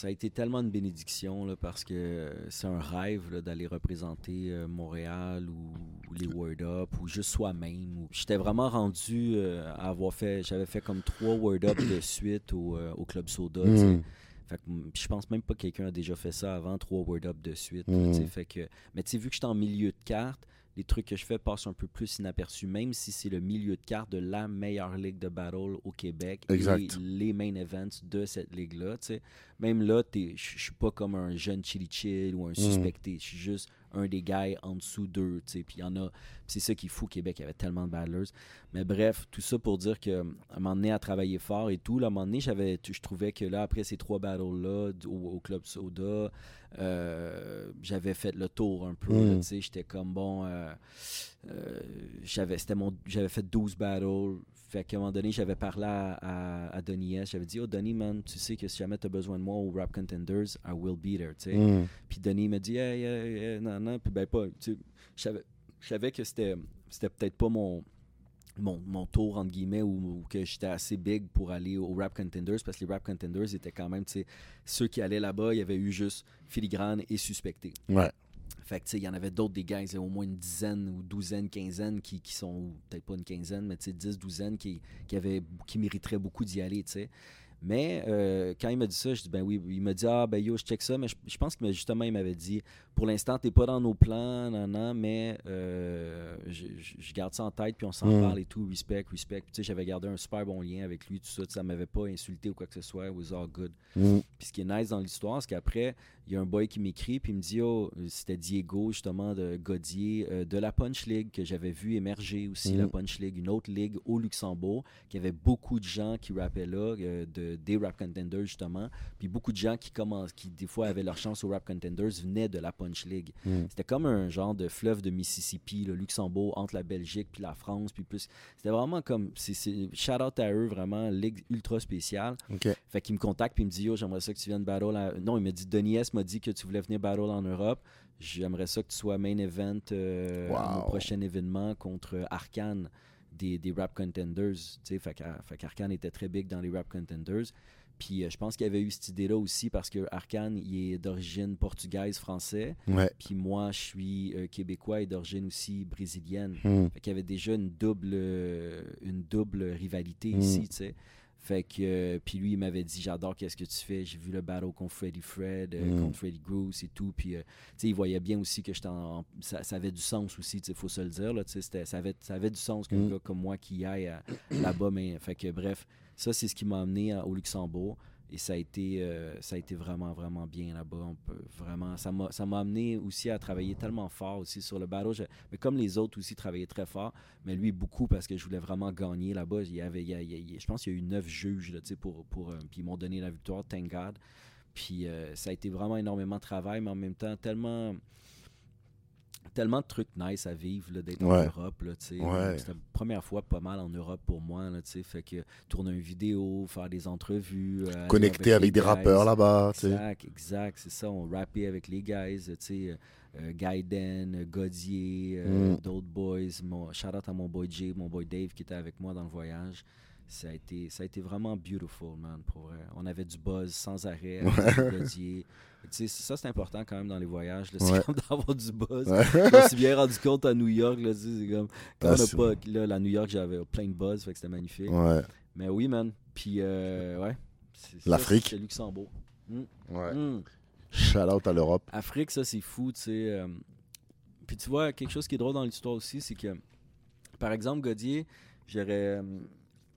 Ça, a été tellement une bénédiction là, parce que c'est un rêve d'aller représenter euh, Montréal ou, ou les Word Up ou juste soi-même. J'étais vraiment rendu euh, à avoir fait, j'avais fait comme trois Word Up de suite au, euh, au Club Soda. hmm. Fait que, mm, je pense même pas que quelqu'un a déjà fait ça avant, trois Word Up de suite. Mm. Fait que, mais tu sais, vu que je suis en milieu de carte, les trucs que je fais passent un peu plus inaperçus, même si c'est le milieu de carte de la meilleure ligue de battle au Québec Exact. et les main events de cette ligue-là. Même là, je je suis pas comme un jeune chili chill ou un suspecté. Je suis juste un des gars en dessous d'eux. Puis il y en a. C'est ça qui est fou au Québec. Il y avait tellement de battlers. Mais bref, tout ça pour dire que à un moment donné, à travailler fort et tout, là, à un moment donné, je trouvais que là, après ces trois battles-là, au, au Club Soda, euh, j'avais fait le tour un peu. Mm. tu sais. J'étais comme bon. euh, euh, j'avais, fait 12 battles. Fait qu'à un moment donné, j'avais parlé à, à, à Donny S. J'avais dit, oh Donny, man, tu sais que si jamais tu as besoin de moi au Rap Contenders, I will be there. tu sais. Hmm. Puis Denis m'a dit, hey, hey, hey, non, non. Puis ben, pas. Je savais, que c'était peut-être pas mon, mon, mon tour, entre guillemets, ou, que j'étais assez big pour aller au Rap Contenders, parce que les Rap Contenders étaient quand même, tu sais, ceux qui allaient là-bas, il y avait eu juste Filigrane et Suspecté. Ouais. Fait que, tu sais, il y en avait d'autres des gars, il y a au moins une dizaine ou douzaine, quinzaine qui, qui sont, peut-être pas une quinzaine, mais tu sais, dix, douzaine qui, qui, avaient, qui mériteraient beaucoup d'y aller, tu sais. Mais euh, quand il m'a dit ça, je dis ben oui, il m'a dit ah ben yo, je check ça, mais je, je pense que justement il m'avait dit pour l'instant t'es pas dans nos plans, non non, mais euh, je, garde ça en tête puis on s'en Mm. parle et tout, respect, respect. Puis, Tu sais, j'avais gardé un super bon lien avec lui, tout ça, ça m'avait pas insulté ou quoi que ce soit, it was all good. Hmm. Puis ce qui est nice dans l'histoire, c'est qu'après, il y a un boy qui m'écrit, puis il me dit Oh, c'était Diego, justement, de Godier, euh, de la Punch League, que j'avais vu émerger aussi, la Punch League, une autre ligue au Luxembourg, qui avait beaucoup de gens qui rappaient là, euh, de, des rap contenders, justement. Puis beaucoup de gens qui, commencent, qui, des fois, avaient leur chance au rap contenders venaient de la Punch League. Mhm. C'était comme un genre de fleuve de Mississippi, le Luxembourg, entre la Belgique puis la France, puis plus. C'était vraiment comme. c'est Shout out à eux, vraiment, ligue ultra spéciale. Ok. Fait qu'il me contacte puis il me dit Yo, j'aimerais ça que tu viennes battle. à- Non, il m'a dit Denis S m'a dit que tu voulais venir battle en Europe. J'aimerais ça que tu sois main event euh, à Wow. mon prochain événement contre Arkane des, des Rap Contenders. Tu sais, fait qu'Ar- fait qu'Arkane était très big dans les Rap Contenders. Puis euh, je pense qu'il y avait eu cette idée-là aussi parce que Arkane, il est d'origine portugaise, français. Ouais. Puis moi, je suis euh, québécois et d'origine aussi brésilienne. Hmm. Fait qu'il y avait déjà une double, une double rivalité Mm. ici, tu sais. Fait que, euh, puis lui, il m'avait dit, j'adore qu'est-ce que tu fais. J'ai vu le battle contre Freddy Fred, euh, Mm. contre Freddy Groose et tout. Puis, euh, tu sais, il voyait bien aussi que j'étais en, ça, ça avait du sens aussi, tu sais, faut se le dire, là, tu sais, c'était- ça avait, ça avait du sens qu'un Mm. gars comme moi qui aille là-bas. Mais, fait que, bref, ça, c'est ce qui m'a amené à- au Luxembourg. Et ça a été, euh, ça a été vraiment, vraiment bien là-bas. On peut vraiment, ça m'a, amené aussi à travailler tellement fort aussi sur le battle. Je- mais comme les autres aussi travaillaient très fort, mais lui beaucoup parce que je voulais vraiment gagner là-bas. Il y avait, il y a- je pense qu'il y a eu neuf juges là, pour, pour, euh, puis ils m'ont donné la victoire, thank God. Puis euh, ça a été vraiment énormément de travail, mais en même temps tellement tellement de trucs nice à vivre là, d'être Ouais. en Europe. Là. Ouais. C'était la première fois pas mal en Europe pour moi. Là, fait que tourner une vidéo, faire des entrevues. euh, Connecté avec, des guys. rappeurs là-bas. Exact, exact, c'est ça. On rappait avec les guys, sais, euh, Gaiden, euh, Godier, euh, Mm. d'autres boys. Mon, shout out à mon boy Jay, mon boy Dave qui était avec moi dans le voyage. Ça a été, ça a été vraiment beautiful, man, pour vrai. On avait du buzz sans arrêt Godier. Tu sais, ça, c'est important quand même dans les voyages. C'est Ouais. comme d'avoir du buzz. Ouais. Je me suis bien rendu compte à New York. Là, tu sais, c'est comme, quand on a pas, là, la New York, j'avais plein de buzz, fait que c'était magnifique. Ouais. Mais oui, man. Puis, euh, ouais. L'Afrique. C'est Luxembourg. Mm. Ouais. Mm. Shout out à l'Europe. Afrique, ça, c'est fou, tu sais. euh. Puis tu vois, quelque chose qui est drôle dans l'histoire aussi, c'est que, par exemple, Godier, j'aurais.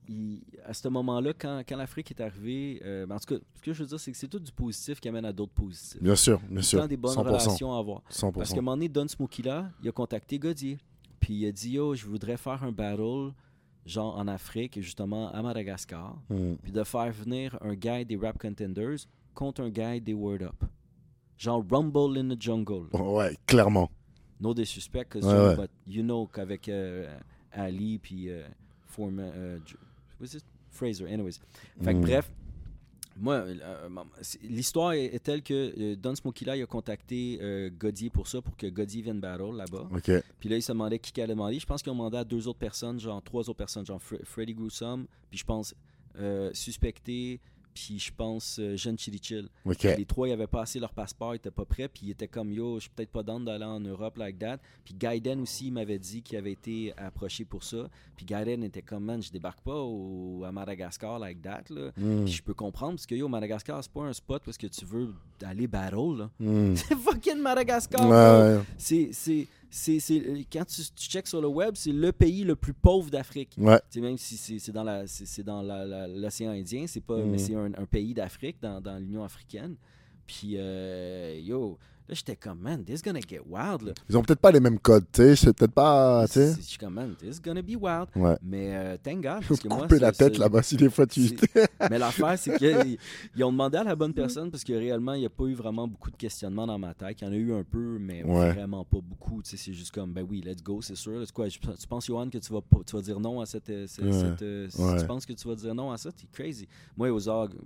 Il- à ce moment-là, quand, quand l'Afrique est arrivée, euh, ben, en tout cas, ce que je veux dire, c'est que c'est tout du positif qui amène à d'autres positifs. Bien sûr, bien sûr. Tant des bonnes 100%. relations à avoir. 100%. Parce qu'à un moment donné, Don Smokey-là, il a contacté Godier. Puis il a dit Yo, je voudrais faire un battle, genre en Afrique, justement à Madagascar. Mm. Puis de faire venir un gars des Rap Contenders contre un gars des Word Up. Genre Rumble in the Jungle. Ouais, clairement. No disrespect, 'cause Ouais, ouais. you know qu'avec euh, Ali puis euh, Foreman, euh? Fraser, anyways. Fait que Mm. bref, moi, euh, c'est- l'histoire est, est telle que euh, Don Smokey là, il a contacté euh, Godier pour ça, pour que Godier vienne battle là-bas. Ok. Puis là, il se demandait qui qu'elle allait demander. Je pense qu'ils ont demandé à deux autres personnes, genre trois autres personnes, genre Fre- Freddy Gruesome, puis je pense euh, Suspecté, puis je pense euh, Jeune Chili Chill. Ok. Les trois, ils avaient passé leur passeport, ils étaient pas prêts, puis ils étaient comme yo, je suis peut-être pas down d'aller en Europe like that. Puis Gaiden aussi, il m'avait dit qu'il avait été approché pour ça. Puis Gaiden était comme man, je débarque pas au, à Madagascar like that. Là. Mm. Puis je peux comprendre, parce que yo, Madagascar, c'est pas un spot parce que tu veux aller battle. Là. Mm. C'est fucking Madagascar. Ouais, ouais. C'est, c'est, c'est, c'est- quand tu, tu checks sur le web, c'est le pays le plus pauvre d'Afrique. Ouais. Même si c'est, c'est dans, la, c'est, c'est dans l'océan Indien, c'est pas, Mhm. mais c'est un, un pays d'Afrique, dans, dans l'Union africaine. Puis, euh, yo, là, j'étais comme, man, this gonna get wild. Là. Ils ont peut-être pas les mêmes codes, tu sais. C'est peut-être pas. Je suis comme, man, this gonna be wild. Ouais. Mais euh, thank God. Parce que moi, la tête là-bas si des fois tu. Mais l'affaire, c'est qu'ils ils ont demandé à la bonne personne parce que réellement, il n'y a pas eu vraiment beaucoup de questionnements dans ma tête. Il y en a eu un peu, mais Ouais. vraiment pas beaucoup. Tu sais, c'est juste comme, ben oui, let's go, c'est sûr. Quoi, tu penses, Johan, que tu vas, pas- tu vas dire non à cette. euh, cette- Ouais. cette, euh, Ouais. Tu penses que tu vas dire non à ça? T'es crazy. Moi, aux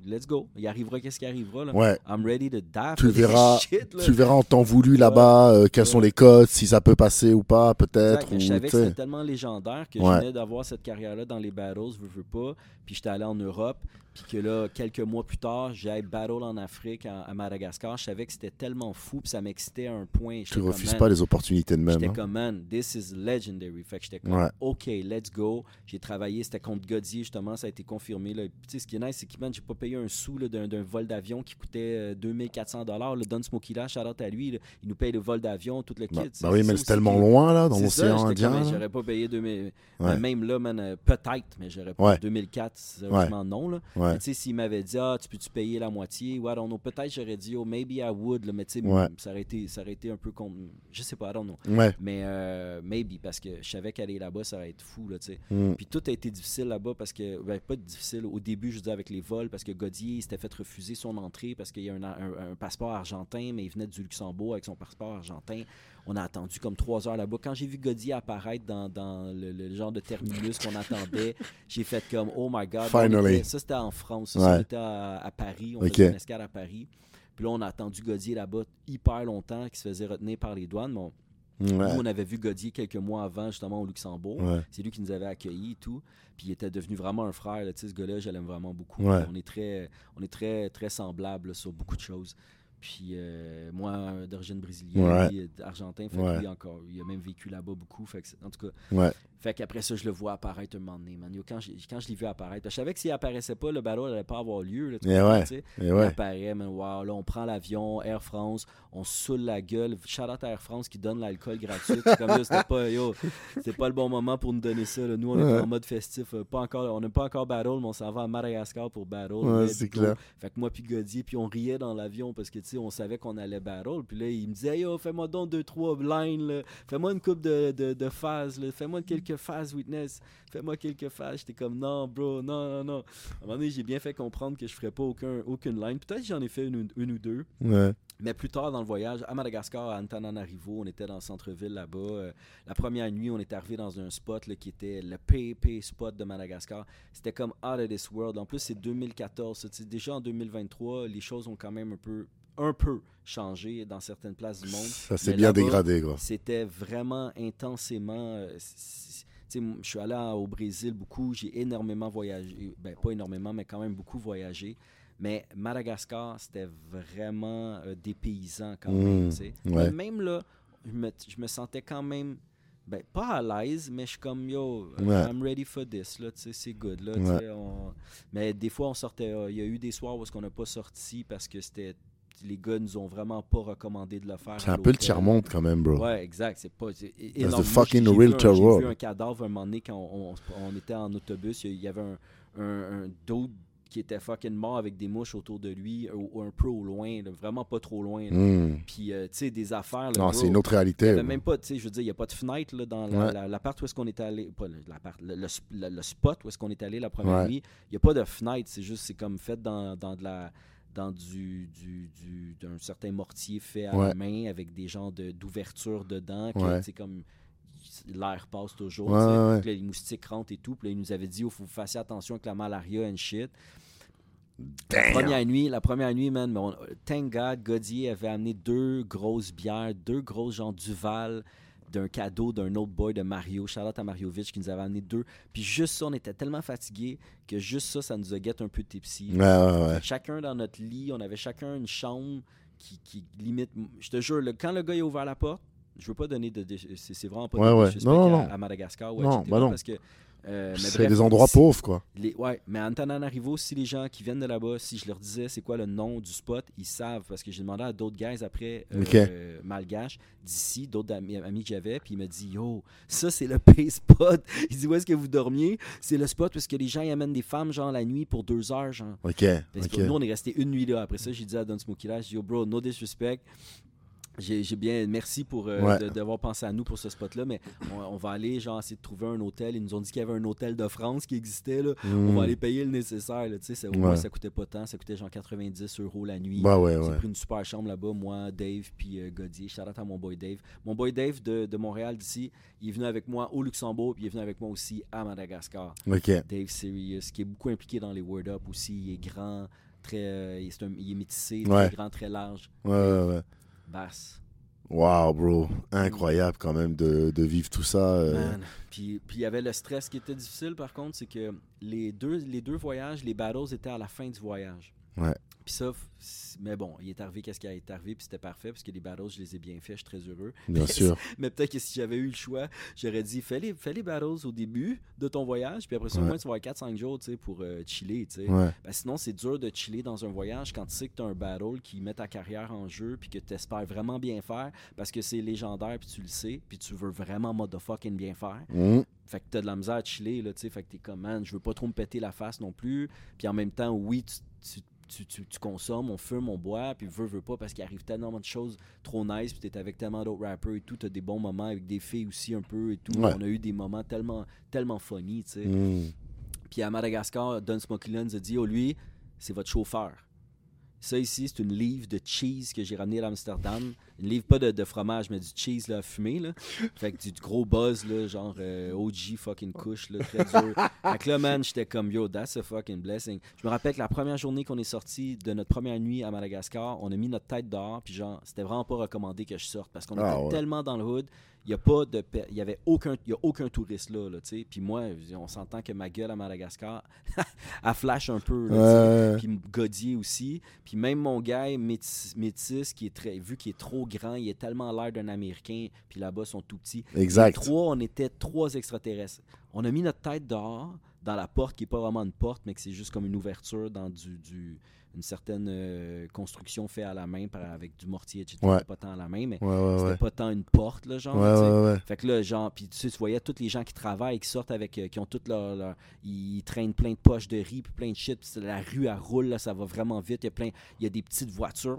let's go. Il arrivera qu'est-ce qui arrivera. Là? I'm ready to die. Tu verras- shit, là. Tu verras en temps voulu là-bas euh, quels sont les codes, si ça peut passer ou pas, peut-être. je savais que c'était tellement légendaire que je venais d'avoir cette carrière-là dans les battles, veux, veux pas. Puis j'étais allé en Europe. Puis que là, quelques mois plus tard, j'ai battle en Afrique, en- à Madagascar. Je savais que c'était tellement fou. Puis ça m'excitait à un point. Tu refuses pas les opportunités de même. J'étais hein. comme, man, this is legendary. Fait que j'étais comme, Ouais. OK, let's go. J'ai travaillé, c'était contre Godier, justement, ça a été confirmé. Là. Puis, tu sais, ce qui est nice, c'est que, man, j'ai pas payé un sou d'un vol d'avion qui coûtait euh, 2400 Le Don Smokey là, shout out à lui, là, il nous paye le vol d'avion, tout le kit. Bah, C'est- bah oui, c'est mais c'est tellement loin là, dans l'océan comme, Indien. J'aurais pas payé 2000. Ouais. mais Même là, man, euh, peut-être, mais j'aurais pas. Ouais. 2004, sérieusement, non. Là. Mais Tu sais, s'il m'avait dit, ah, tu peux-tu payer la moitié, ouais, I don't know. Peut-être j'aurais dit, oh, maybe I would, là, mais tu sais, ça, aurait été, ça aurait été un peu con. Je sais pas, I don't know. Mais euh, maybe, parce que je savais qu'aller là-bas, ça allait être fou, là, tu sais. Mm. Puis tout a été difficile là-bas parce que, ben, pas difficile au début, je dis avec les vols, parce que Godier il s'était fait refuser son entrée parce qu'il y a un, un- un passeport argentin, mais il venait du Luxembourg avec son passeport argentin. On a attendu comme trois heures là-bas. Quand j'ai vu Godier apparaître dans, dans le, le genre de terminus qu'on attendait, j'ai fait comme Oh my God. Finally. était- ça, c'était en France. Ça, Ouais. on était à, à Paris. On Ok. faisait une escale à Paris. Puis là, on a attendu Godier là-bas hyper longtemps, qui se faisait retenir par les douanes. Nous, on avait vu Godier quelques mois avant, justement, au Luxembourg. Ouais. C'est lui qui nous avait accueillis et tout. Puis il était devenu vraiment un frère. là. Tu sais, ce gars-là, je l'aime vraiment beaucoup. Ouais. On est très, on est très, très semblables là, sur beaucoup de choses. Puis euh, moi, d'origine brésilienne, Ouais. euh, argentin, fait Ouais. lui encore, il a même vécu là-bas beaucoup. Fait que en tout cas, Ouais. fait qu'après ça, je le vois apparaître un moment donné, man. Quand, j'ai- quand je l'ai vu apparaître, je savais que s'il apparaissait pas, le battle n'allait pas avoir lieu. Là, Eh. Et Il apparaît, man, wow, là, on prend l'avion, Air France, on saoule la gueule. Shout out à Air France qui donne l'alcool gratuit. Comme là, c'était pas, yo, c'était pas le bon moment pour nous donner ça. là. Nous, on est en mode festif. euh, Pas encore, on n'a pas encore battle, mais on s'en va à Madagascar pour battle. C'est clair. Fait que moi, puis Godier, puis on riait dans l'avion parce que, sais, on savait qu'on allait battle. Puis là, il me disait, yo, fais-moi donc deux, trois lines. Fais-moi une coupe de, de, de phases. Fais-moi quelques phases, Witness. Fais-moi quelques phases. J'étais comme, non, bro, non, non, non. À un moment donné, j'ai bien fait comprendre que je ferais pas aucun, aucune line. Peut-être que j'en ai fait une, ou- une ou deux. Ouais. Mais plus tard dans le voyage, à Madagascar, à Antananarivo, on était dans le centre-ville là-bas. Euh, la première nuit, on est arrivé dans un spot là, qui était le PP spot de Madagascar. C'était comme out of this world. En plus, c'est 2014. ça, tu sais, Déjà en 2023, les choses ont quand même un peu, un peu changé dans certaines places du monde. Ça s'est bien dégradé, quoi. C'était vraiment intensément. euh, je suis allé au Brésil beaucoup, j'ai énormément voyagé. Ben, pas énormément, mais quand même beaucoup voyagé. Mais Madagascar, c'était vraiment euh, des paysans quand même. Mm, ouais. Mais même là, je me, je me sentais quand même. Ben, pas à l'aise, mais je suis comme yo, Ouais. I'm ready for this, là, c'est good, là, Ouais. on- Mais des fois, on sortait, euh, il y a eu des soirs où on n'a pas sorti parce que c'était, les gars nous ont vraiment pas recommandé de le faire. C'est un peu le tiers-monde, quand même, bro. Ouais, exact. C'est pas. c'est énorme. Fucking real tour J'ai vu un cadavre un moment donné quand on, on- on était en autobus. Il y- avait un, un, un dude qui était fucking mort avec des mouches autour de lui, ou, un peu au loin, là, vraiment pas trop loin. là. Mm. Puis, euh, tu sais, des affaires. là, Non, c'est une autre réalité. bro. même pas, tu sais, je veux dire, il n'y a pas de fenêtre là, dans la, Ouais. la- l'appart où est-ce qu'on est allé, pas le- le, le, le- le spot où est-ce qu'on est allé la première Ouais. nuit. Il n'y a pas de fenêtre, c'est juste, c'est comme fait dans, dans de la dans du, du, du- d'un certain mortier fait à Ouais. la main avec des genres de, d'ouverture dedans, que, Ouais. comme l'air passe toujours, Ouais, ouais, les moustiques rentrent et tout, puis là, il nous avait dit, il faut que vous fassiez attention avec la malaria and shit. La première nuit, la première nuit, man, mais on- thank God, Godier avait amené deux grosses bières, deux grosses genre Duval d'un cadeau d'un autre boy de Mario, Charlotte à Mariovic qui nous avait amené deux. Puis juste ça, on était tellement fatigués que juste ça, ça nous a guette un peu tipsy. Ouais, ouais, ouais. Chacun dans notre lit, on avait chacun une chambre qui, qui limite. Je te jure, le- quand le gars a ouvert la porte, je veux pas donner de. de- c'est vraiment pas de Non, non, à, non. à Madagascar ou Non, bah non. Parce que. Euh, C'est des endroits si- pauvres, quoi. les- ouais, mais à Antananarivo, si les gens qui viennent de là-bas, si je leur disais c'est quoi le nom du spot, ils savent parce que j'ai demandé à d'autres guys après euh, Ok. euh, malgaches d'ici, d'autres amis, amis que j'avais, puis il me dit yo, ça c'est le pay spot. Il dit où est-ce que vous dormiez? C'est le spot parce que les gens y amènent des femmes genre la nuit pour deux heures genre. Ok, Parce que nous on est resté une nuit là. Après ça, j'ai dit à Don Smokey là, j'ai dit yo bro, no disrespect. J'ai bien, merci pour euh, Ouais. d'avoir pensé à nous pour ce spot-là, mais on, on va aller genre essayer de trouver un hôtel. Ils nous ont dit qu'il y avait un hôtel de France qui existait là on va aller payer le nécessaire. Là, ça, au moins, ça coûtait pas tant. Ça coûtait genre 90 euros la nuit. Bah ouais, J'ai pris une super chambre là-bas, moi, Dave, puis euh, Godier. Shout out à mon boy Dave. Mon boy Dave de, de Montréal, d'ici, il est venu avec moi au Luxembourg, puis il est venu avec moi aussi à Madagascar. Dave Sirius, qui est beaucoup impliqué dans les Word Up aussi. Il est grand, très, euh, il, est un- il est métissé, très grand, très large, Ouais, ouais, ouais. Basse. Wow, bro. Incroyable quand même de, de vivre tout ça. euh. Man. Puis puis il y avait le stress qui était difficile par contre, c'est que les deux, les deux voyages, les battles étaient à la fin du voyage. Ouais. Puis ça, mais bon, il est arrivé qu'est-ce qui est arrivé, puis c'était parfait, parce que les battles, je les ai bien faits, je suis très heureux. Bien sûr. Mais peut-être que si j'avais eu le choix, j'aurais dit fais les, fais les battles au début de ton voyage, puis après ça, au Ouais. moins, tu vas avoir 4-5 jours tu sais, pour euh, chiller. tu sais. Ouais. Ben, sinon, c'est dur de chiller dans un voyage quand tu sais que tu as un battle qui met ta carrière en jeu puis que tu espères vraiment bien faire parce que c'est légendaire puis tu le sais puis tu veux vraiment motherfucking bien faire. Mm. Fait que t'as de la misère à chiller, là, tu sais. Fait que t'es comme, man, je veux pas trop me péter la face non plus. Puis en même temps, oui, tu, tu, tu, tu- tu consommes, on fume, on boit, puis veux, veux pas, parce qu'il arrive tellement de choses trop nice, puis t'es avec tellement d'autres rappers et tout, t'as des bons moments avec des filles aussi un peu et tout. Ouais. On a eu des moments tellement, tellement funny, tu sais. Mm. Puis à Madagascar, Don Smokey Lens a dit, oh lui, c'est votre chauffeur. Ça ici, c'est une livre de cheese que j'ai ramené à Amsterdam. Une livre pas de, de fromage, mais du cheese là, fumé. Là. Fait que du, du gros buzz, là, genre euh, OG fucking couche, là, très dur. fait que là, man, j'étais comme yo, that's a fucking blessing. Je me rappelle que la première journée qu'on est sorti de notre première nuit à Madagascar, on a mis notre tête dehors, puis genre, c'était vraiment pas recommandé que je sorte parce qu'on Ah, était ouais. tellement dans le hood. Il y a pas de il y avait aucun il y a aucun touriste là, là tu sais puis moi on s'entend que ma gueule à Madagascar elle flash un peu là. Ouais. puis Godier aussi puis même mon gars métis, métis qui est très vu qu'il est trop grand il est tellement l'air d'un américain puis là-bas ils sont tout petits Exact. les trois on était trois extraterrestres on a mis notre tête dehors dans la porte qui est pas vraiment une porte mais que c'est juste comme une ouverture dans du, du une certaine euh, construction faite à la main par, avec du mortier, etc. Ouais. Pas tant à la main, mais Ouais, ouais, c'était pas tant une porte, là, genre. Ouais, tu sais. ouais, ouais. Fait que là, genre, puis tu sais, tu voyais tous les gens qui travaillent, qui sortent avec, euh, qui ont toutes leur, leur- ils traînent plein de poches de riz, puis plein de shit, puis la rue, elle roule, là, ça va vraiment vite, il y a plein, il y a des petites voitures,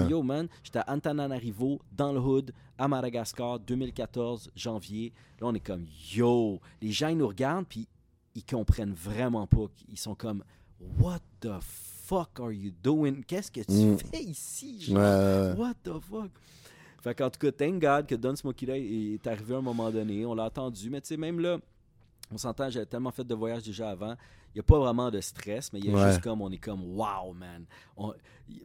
comme, yo, man, j'étais à Antananarivo, dans le hood, à Madagascar, 2014, janvier, là, on est comme, yo, les gens, ils nous regardent, puis ils comprennent vraiment pas, ils sont comme, what the fuck are you doing, qu'est-ce que tu Mm. fais ici, genre? ouais. What the fuck? Fait qu'en tout cas, thank God que Don Smokey Day est arrivé à un moment donné. On l'a attendu. Mais tu sais, même là, on s'entend, j'avais tellement fait de voyages déjà avant. Il n'y a pas vraiment de stress, mais il y a Ouais. juste comme, on est comme, wow, man. On-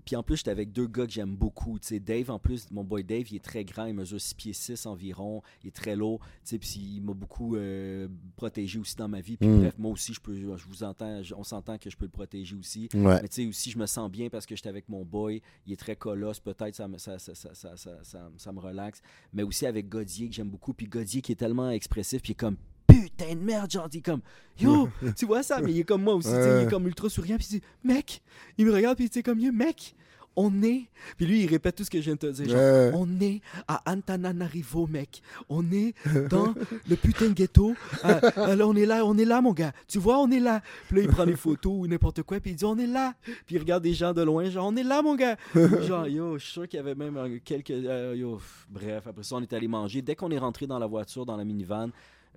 Puis en plus, j'étais avec deux gars que j'aime beaucoup. Tu sais, Dave, en plus, mon boy Dave, il est très grand. Il mesure 6 pieds 6 environ. Il est très lourd. Tu sais, puis il m'a beaucoup euh, protégé aussi dans ma vie. Puis Mm. bref, moi aussi, je peux, je vous entends, on s'entend que je peux le protéger aussi. Ouais. Mais tu sais, aussi, je me sens bien parce que j'étais avec mon boy. Il est très colosse. Peut-être ça, me- ça, ça, ça, me relaxe. Mais aussi avec Godier, que j'aime beaucoup. Puis Godier qui est tellement expressif. Puis comme putain de merde. Genre, il est comme yo, tu vois ça? Mais il est comme moi aussi. Il est comme ultra souriant. Puis il dit mec, il me regarde. Puis il comme yo, mec, on est. Puis lui, il répète tout ce que je viens de te dire. genre, Ouais. on est à Antananarivo, mec. On est dans le putain de ghetto. Ah, là, on est là, on est là, mon gars. Tu vois, on est là. Puis là, il prend des photos ou n'importe quoi, puis il dit, on est là. Puis il regarde des gens de loin, genre, on est là, mon gars. genre, yo, je suis sûr qu'il y avait même euh, quelques. euh, yo, bref, après ça, on est allé manger. Dès qu'on est rentré dans la voiture, dans la minivan,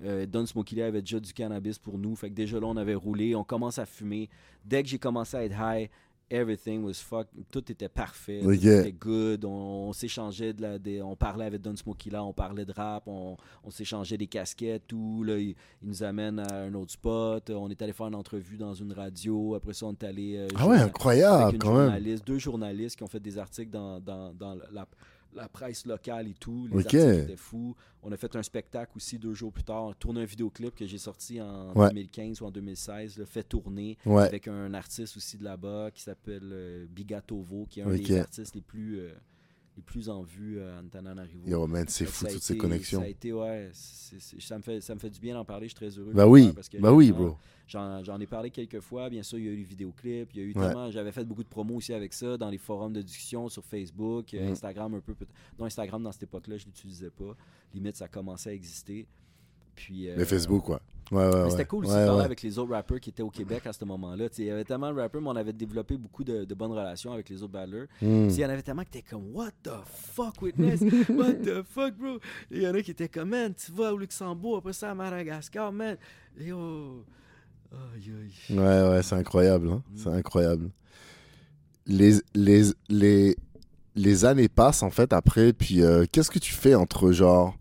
euh, Don Smokey avait déjà du cannabis pour nous. Fait que déjà là, on avait roulé, on commence à fumer. Dès que j'ai commencé à être high, everything was fuck. Tout était parfait. Tout était good. On, on s'échangeait de la. des- on parlait avec Don Smokey là, on parlait de rap, on, on s'échangeait des casquettes, tout. Là, il, il nous amène à un autre spot. On est allé faire une entrevue dans une radio. Après ça, on est allé. euh, Ah ouais, incroyable avec une quand même. deux journalistes qui ont fait des articles dans, dans, dans la, la presse locale et tout. Les Ok. articles étaient fous. On a fait un spectacle aussi deux jours plus tard. On a tourné un vidéoclip que j'ai sorti en Ouais. 2015 ou en 2016. Le fait tourner Ouais. avec un artiste aussi de là-bas qui s'appelle euh, Bigatovo, qui est un des artistes les plus, euh, les plus en vue euh, à Antananarivo. Yo, man, c'est fou toutes ces connexions. Ça a été, ouais, ça, me fait, ça me fait du bien d'en parler. Je suis très heureux. Bah oui, parce que bah oui, bro. J'en ai parlé quelques fois. Bien sûr, il y a eu le vidéoclip. Il y a eu Ouais. tellement. J'avais fait beaucoup de promos aussi avec ça dans les forums de discussion sur Facebook, euh, Mm. Instagram un peu. Non, Instagram dans cette époque-là, je l'utilisais pas. Limite, ça commençait à exister. Puis, euh, Mais Facebook, quoi. Ouais, ouais, mais ouais. c'était cool aussi de parler avec les autres rappeurs qui étaient au Québec à ce moment-là. Il y avait tellement de rappeurs, mais on avait développé beaucoup de, de bonnes relations avec les autres battleurs. Hmm. Puis Il y en avait tellement qui étaient comme What the fuck, Witness? What the fuck, bro? Il y en a qui étaient comme Man, tu vas au Luxembourg, après ça à Madagascar, man. Yo. Aïe, aïe. Ouais, ouais, c'est incroyable. hein. Mm. C'est incroyable. Les, les, les, les années passent, en fait, après. Puis, euh, qu'est-ce que tu fais entre, genre...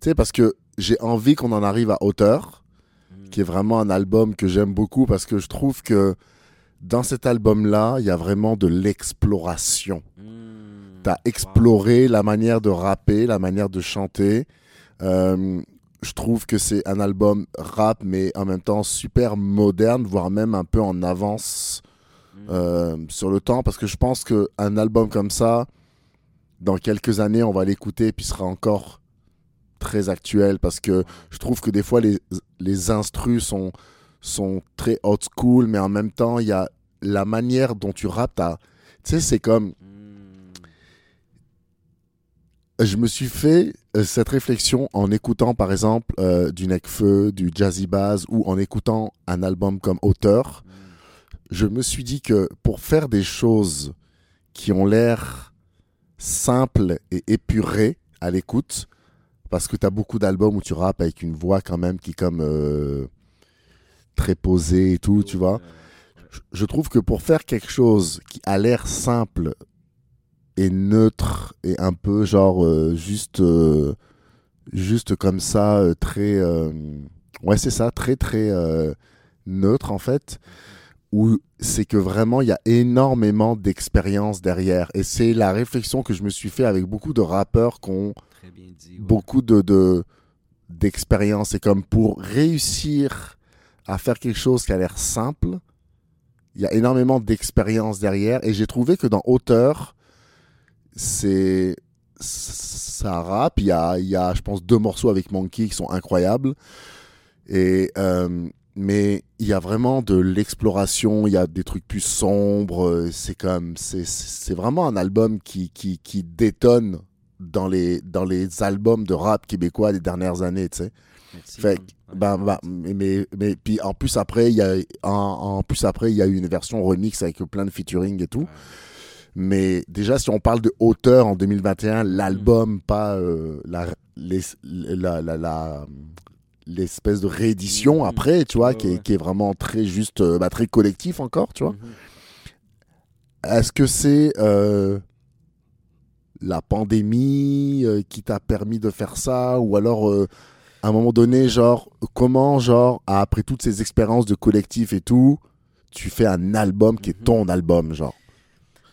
Tu sais, parce que j'ai envie qu'on en arrive à hauteur, Mm. qui est vraiment un album que j'aime beaucoup, parce que je trouve que dans cet album-là, il y a vraiment de l'exploration. Mm. T'as exploré la manière de rapper, la manière de chanter. Euh, je trouve que c'est un album rap, mais en même temps super moderne, voire même un peu en avance Mm. euh, sur le temps, parce que je pense qu'un album comme ça, dans quelques années, on va l'écouter, puis sera encore très actuel, parce que je trouve que des fois, les, les instrus sont, sont très old school, mais en même temps, il y a la manière dont tu rappes, tu sais, c'est comme Mm. je me suis fait euh, cette réflexion en écoutant par exemple euh, du Necfeu, du Jazzy Bass ou en écoutant un album comme auteur. Mm. Je me suis dit que pour faire des choses qui ont l'air simples et épurées à l'écoute, parce que tu as beaucoup d'albums où tu rappes avec une voix quand même qui est comme euh, très posée et tout, tu vois. Je- trouve que pour faire quelque chose qui a l'air simple et neutre et un peu genre euh, juste euh, juste comme ça très ouais c'est ça très très neutre en fait où c'est que vraiment il y a énormément d'expérience derrière et c'est la réflexion que je me suis fait avec beaucoup de rappeurs qui ont Beaucoup de, de d'expérience. Et comme pour réussir à faire quelque chose qui a l'air simple il y a énormément d'expérience derrière. Et j'ai trouvé que dans Auteur c'est ça rappe. Il y a, y a je pense deux morceaux avec Monkey qui sont incroyables. Et euh, mais il y a vraiment de l'exploration, il y a des trucs plus sombres. C'est comme, c'est vraiment un album qui, qui, qui détonne dans les, dans les albums de rap québécois des dernières années, tu sais. Fait bah, bah, mais, mais, mais- puis en plus après, il y a, en, en plus après, il y a eu une version remix avec plein de featuring et tout. Ouais. Mais déjà, si on parle de hauteur en 2021, l'album, pas euh, la, les- la, la, la- l'espèce de réédition Mhm. après, tu vois, qui, est, ouais. qui est vraiment très juste, euh, bah, très collectif encore, tu vois. Mhm. Est-ce que c'est euh, la pandémie euh, qui t'a permis de faire ça ou alors euh, à un moment donné, genre, comment, genre, après toutes ces expériences de collectif et tout, tu fais un album qui est Mhm. ton album, genre?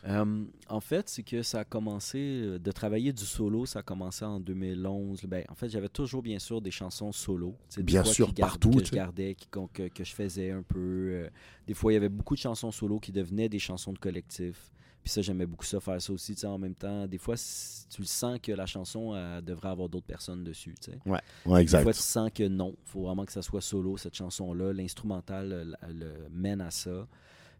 Euh, en fait, c'est que ça a commencé, de travailler du solo, ça a commencé en 2011. Ben, en fait, j'avais toujours, bien sûr, des chansons solo. Bien sûr, qui partout, Que je gardais, qui- que, que je faisais un peu. euh, des fois, il y avait beaucoup de chansons solo qui devenaient des chansons de collectif. Puis ça, j'aimais beaucoup ça, faire ça aussi. tu sais, En même temps, des fois, tu le sens que la chanson elle devrait avoir d'autres personnes dessus. tu sais. Ouais, Des exact. fois, tu sens que non. Il faut vraiment que ça soit solo, cette chanson-là. L'instrumental le mène à ça.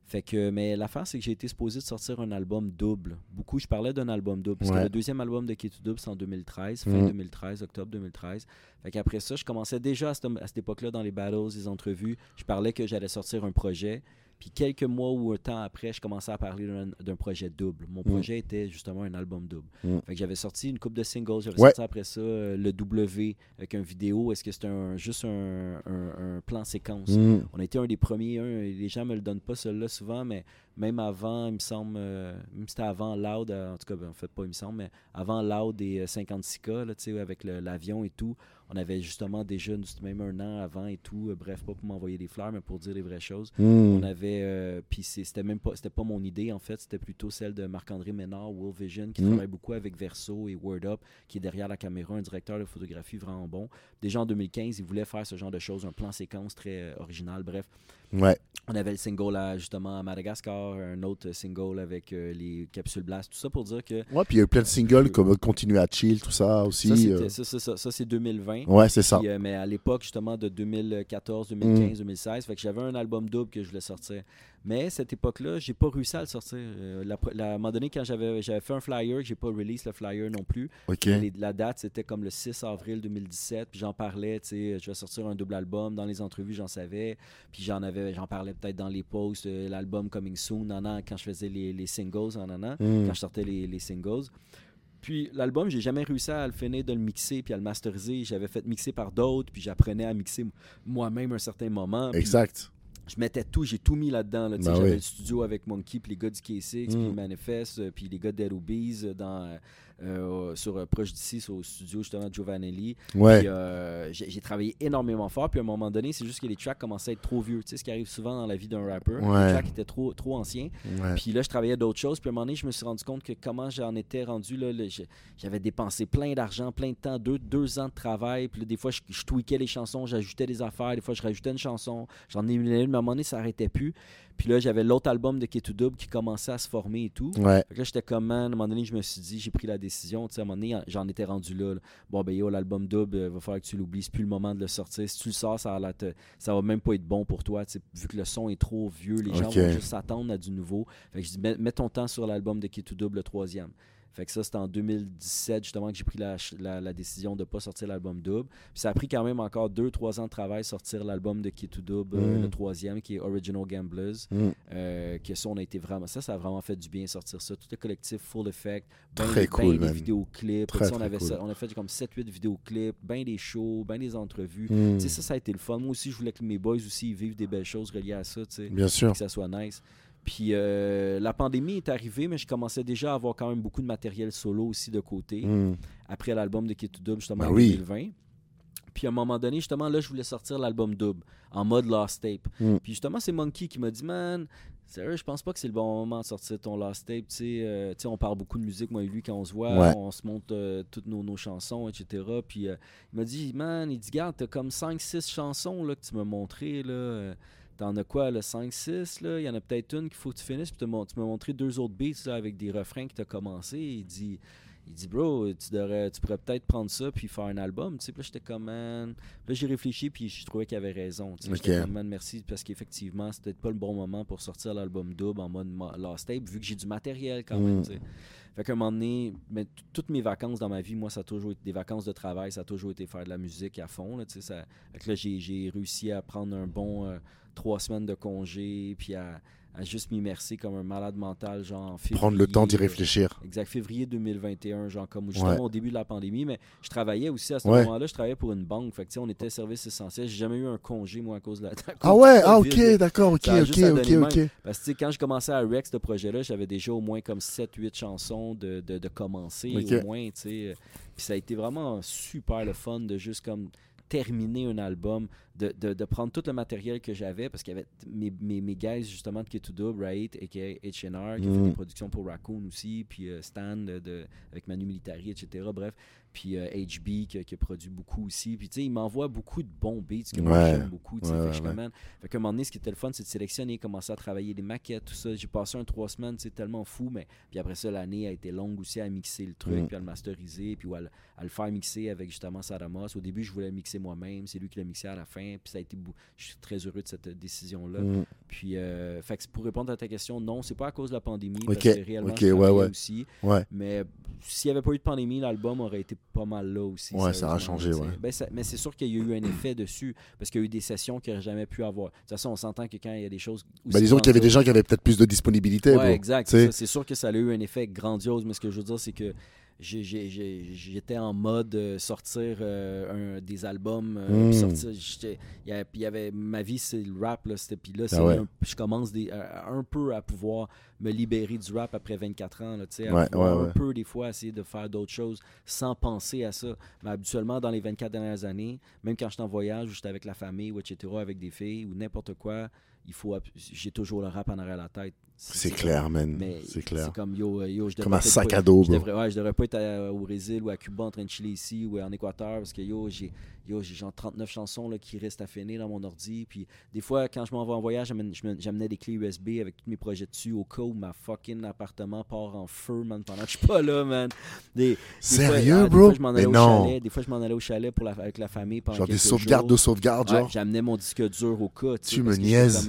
Fait que, mais l'affaire, c'est que j'ai été supposé de sortir un album double. Beaucoup, je parlais d'un album double. Parce Ouais. que le deuxième album de K2 Double, c'est en 2013, fin Mhm. 2013, octobre 2013. Fait qu'après ça, je commençais déjà à cette, à cette époque-là, dans les battles, les entrevues, je parlais que j'allais sortir un projet. Puis quelques mois ou un temps après, je commençais à parler d'un- projet double. Mon Mhm. projet était justement un album double. Mhm. Fait que j'avais sorti une coupe de singles. J'avais Ouais. sorti après ça euh, le W avec une vidéo. Est-ce que c'était un, juste un, un- un plan séquence? Mm. On a été un des premiers. les gens me le donnent pas celui-là souvent, mais même avant, il me semble, euh, même si c'était avant Loud, euh, en tout cas, ben, en fait pas, il me semble, mais avant Loud et euh, 56K, là, tu sais, avec l'avion et tout, on avait justement déjà, même un an avant et tout, euh, bref, pas pour m'envoyer des fleurs, mais pour dire les vraies choses. Mm. On avait, euh, puis c'était même pas, c'était pas mon idée en fait, c'était plutôt celle de Marc-André Ménard, Will Vision, qui Mm. travaille beaucoup avec Verso et Word Up, qui est derrière la caméra, un directeur de photographie vraiment bon. Déjà en 2015, il voulait faire ce genre de choses, un plan séquence très euh, original, bref. Ouais. On avait le single à, justement à Madagascar, un autre single avec euh, les capsules blast, tout ça pour dire que Ouais, puis il y a eu plein de singles comme Continuer à chill, tout ça aussi. ça, euh. ça, ça, c'est 2020. Ouais, c'est ça. Puis, euh, mais à l'époque, justement, de 2014, 2015, 2016, fait que j'avais un album double que je voulais sortir. Mais cette époque-là, j'ai pas réussi à le sortir. Euh, la, pre- la- à un moment donné, quand j'avais fait un flyer, j'ai pas release le flyer non plus. Les- la date, c'était comme le 6 avril 2017. Puis j'en parlais, tu sais, je vais sortir un double album. Dans les entrevues, j'en savais. Puis j'en avais, j'en parlais peut-être dans les posts, euh, l'album Coming Soon, nan, nan, quand je faisais les, les singles, nan, nan, nan, Mm. quand je sortais les, les singles. Puis l'album, j'ai jamais réussi à le finir, de le mixer puis à le masteriser. J'avais fait mixer par d'autres, puis j'apprenais à mixer moi-même à un certain moment. Puis Exact. Je mettais tout, j'ai tout mis là-dedans. Là, Ben J'avais oui. le studio avec Monkey, puis les gars du K6, Mm. puis Manifest, euh, puis les gars de Rubies euh, dans, euh, sur euh, proche d'ici, sur- au studio justement de Giovanelli. Ouais. Euh, j'ai travaillé énormément fort. Puis à un moment donné, c'est juste que les tracks commençaient à être trop vieux. Tu sais, ce qui arrive souvent dans la vie d'un rapper. Ouais. Les tracks étaient trop, trop anciens. Ouais. Puis là, je travaillais d'autres choses. Puis à un moment donné, je me suis rendu compte que comment j'en étais rendu. là, J'avais dépensé plein d'argent, plein de temps, deux, deux ans de travail. Puis là, des fois, je, je tweakais les chansons, j'ajoutais des affaires. Des fois, je rajoutais une chanson. J'en ai une, mais à un moment donné, ça n'arrêtait plus. Puis là, j'avais l'autre album de K2 Dub qui commençait à se former et tout. Ouais. Fait que là, j'étais comme, man, à un moment donné, je me suis dit, j'ai pris la décision. Tu sais, à un moment donné, j'en étais rendu là. là. Bon, ben yo, l'album double, euh, va falloir que tu l'oublies. C'est plus le moment de le sortir. Si tu le sors, ça, va te- ça va même pas être bon pour toi. tu sais, Vu que le son est trop vieux, les gens vont juste s'attendre à du nouveau. Fait que je dis, mets, mets ton temps sur l'album de K2 Double, le troisième. Fait que ça, c'était en 2017, justement, que j'ai pris la, ch- la- la décision de ne pas sortir l'album double. Puis ça a pris quand même encore 2-3 ans de travail sortir l'album de K2 Double, euh, Mm. le troisième, qui est Original Gamblers. Mm. Euh, que ça, on a été vraiment. Ça, ça a vraiment fait du bien sortir ça. Tout le collectif Full Effect. Ben, Très ben cool, des vidéoclips. Très, on, avait cool. ça- on a fait comme 7-8 vidéoclips, ben des shows, ben des entrevues. Mm. Tu sais, ça, ça a été le fun. Moi aussi, je voulais que mes boys aussi ils vivent des belles choses reliées à ça. tu sais Bien sûr. que ça soit nice. Puis euh, la pandémie est arrivée, mais je commençais déjà à avoir quand même beaucoup de matériel solo aussi de côté, Mm. après l'album de Kid to Dub, justement, Ben en oui. 2020. Puis à un moment donné, justement, là, je voulais sortir l'album Dub en mode Lost Tape. Mm. Puis justement, c'est Monkey qui m'a dit, man, sérieux, je pense pas que c'est le bon moment de sortir ton Lost Tape. Tu sais, euh, on parle beaucoup de musique, moi et lui, quand on se voit, Ouais. on se monte euh, toutes nos, nos chansons, etc. Puis euh, il m'a dit, man, il dit, garde, t'as comme 5-6 chansons là, que tu m'as montré, là. T'en as quoi, le 5-6, là? Il y en a peut-être une qu'il faut que tu finisses. Puis tu m'as montré deux autres beats là, avec des refrains que t'as commencé. Il dit, il dit, bro, tu, devrais, tu pourrais peut-être prendre ça puis faire un album. Tu sais, puis là, j'étais comme, man. Là, j'ai réfléchi puis je trouvais qu'il avait raison. Tu sais, J'étais Ok. comme, man, merci parce qu'effectivement, c'était peut-être pas le bon moment pour sortir l'album double en mode Lost Tape vu que j'ai du matériel quand même. Mm. tu sais. Fait qu'à un moment donné, mais toutes mes vacances dans ma vie, moi, ça a toujours été des vacances de travail, ça a toujours été faire de la musique à fond. Là, tu sais, ça, fait que là, j'ai, j'ai réussi à prendre un bon euh, trois semaines de congé, puis à, à juste m'immerser comme un malade mental, genre février. Prendre le temps d'y euh, réfléchir. Exact, février 2021, genre comme justement Ouais. au début de la pandémie, mais je travaillais aussi à ce Ouais. moment-là, je travaillais pour une banque, fait que tu sais, on était service essentiel, j'ai jamais eu un congé moi à cause de la Ah ouais, ah ok, d'accord, ok, ok, ok, ok. Parce que tu sais, quand je commençais à Rex, ce projet-là, j'avais déjà au moins comme 7-8 chansons de, de, de commencer, au moins, tu sais. Puis ça a été vraiment super le fun de juste comme terminer un album, de, de, de prendre tout le matériel que j'avais, parce qu'il y avait mes, mes, mes guys justement de K2Dub, Right, aka H&R, qui a fait Mm. des productions pour Raccoon aussi, puis euh, Stan de- avec Manu Militari, etc. Bref, puis euh, HB qui, a- qui a produit beaucoup aussi. Puis tu sais, il m'envoie beaucoup de bons beats que Ouais. j'aime beaucoup. Ouais, fait que ouais, je fait qu'à un moment donné, ce qui était le fun, c'est de sélectionner, commencer à travailler les maquettes, tout ça. J'ai passé un trois semaines, c'est tellement fou, mais puis après ça, l'année a été longue aussi à mixer le truc, Mm. puis à le masteriser, puis à le, à le faire mixer avec justement Sadamos. Au début, je voulais le mixer moi-même, c'est lui qui l'a mixé à la fin, puis ça a été, bou- je suis très heureux de cette euh, décision-là. Mm. Puis, euh, fait que pour répondre à ta question, non, c'est pas à cause de la pandémie, Ok, parce que réellement, ok, je ouais, travaillais ouais. aussi. Ouais. Mais s'il n'y avait pas eu de pandémie, l'album aurait été pas mal là aussi. Ouais, ça a changé, ouais. Ben, ça- mais c'est sûr qu'il y a eu un effet dessus, parce qu'il y a eu des sessions qu'il n'aurait jamais pu avoir. De toute façon, on s'entend que quand il y a des choses. Bah, disons qu'il y avait des gens qui avaient peut-être plus de disponibilité. Ouais, bro. exact. C'est sûr que ça a eu un effet grandiose, mais ce que je veux dire, c'est que j'étais en mode euh, sortir euh, un- des albums, euh, Mm. sortir. y avait, y ma vie, c'est le rap, là, c'était- puis là, Ah ouais. un- je commence des, à- un peu à pouvoir me libérer du rap après 24 ans, là, à Ouais, pouvoir ouais, un peu des fois essayer de faire d'autres choses sans penser à ça. Mais habituellement, dans les 24 dernières années, même quand j'étais en voyage ou j'étais avec la famille ou etc., avec des filles ou n'importe quoi, il faut, j'ai toujours le rap en arrière de la tête. C'est clair, man. C'est clair. c'est comme yo, euh, yo, je Comme un sac pas- à dos, je devrais, ouais, je devrais pas être à- au Brésil ou à Cuba en train de chiller ici ou en Équateur parce que yo, j'ai genre 39 chansons là, qui restent à finir dans mon ordi. Puis des fois, quand je m'en vais en voyage, j'amenais des clés USB avec tous mes projets dessus au cas où ma fucking appartement part en feu, man, pendant que je suis pas là, man. Des, des fois- Sérieux, ah, des bro? fois, je m'en allais au chalet, des fois, je m'en allais au chalet pour la- avec la famille pendant Genre des sauvegardes jours. de sauvegarde, Ouais, genre? J'amenais mon disque dur au cas. sais, Tu me niaises.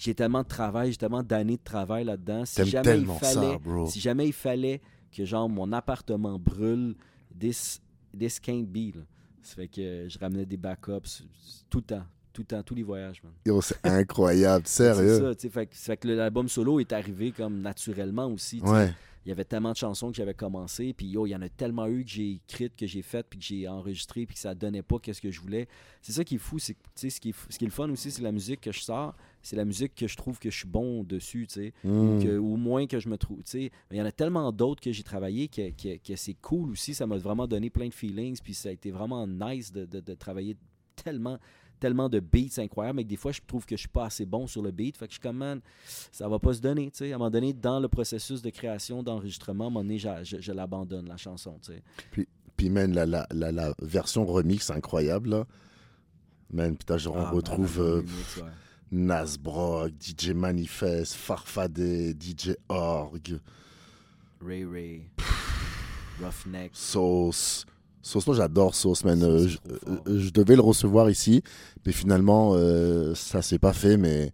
J'ai tellement de travail, j'ai tellement d'années de travail là-dedans. Si T'aimes jamais tellement il fallait, ça, bro. Si jamais il fallait que genre mon appartement brûle, this, this can't be. Là. Ça fait que je ramenais des backups tout le temps. Tout le temps, tous les voyages, man. Yo, c'est incroyable, C'est sérieux. ça, tu sais, fait, que- fait que l'album solo est arrivé comme naturellement aussi. Ouais. Il y avait tellement de chansons que j'avais commencé, puis yo, il y en a tellement eu que j'ai écrites, que j'ai faites, puis que j'ai enregistré, puis que ça donnait pas qu'est-ce que je voulais. C'est ça qui est fou, c'est que, tu sais, ce qui est, ce qui est le fun aussi, c'est la musique que je sors, c'est la musique que je trouve que je suis bon dessus, tu sais, Mm. que, ou moins que je me trouve, tu sais. Il y en a tellement d'autres que j'ai travaillé que, que, que c'est cool aussi, ça m'a vraiment donné plein de feelings, puis ça a été vraiment nice de, de- de travailler tellement tellement de beats incroyables, mais que des fois, je trouve que je suis pas assez bon sur le beat. Fait que je suis comme, man, ça va pas se donner, tu sais. À un moment donné, dans le processus de création, d'enregistrement, à un moment donné, je, je l'abandonne, la chanson, tu sais. Puis, man, la, la, la, la version remix incroyable, là. Man, putain, genre, Ah, on retrouve euh, ouais. Nasbrock, DJ Manifest, Farfadé, DJ Org, Ray Ray, Roughneck. Sauce. Sauce, moi j'adore Sauce, man. Euh, je, euh, je devais le recevoir ici, mais finalement, euh, ça s'est pas fait, mais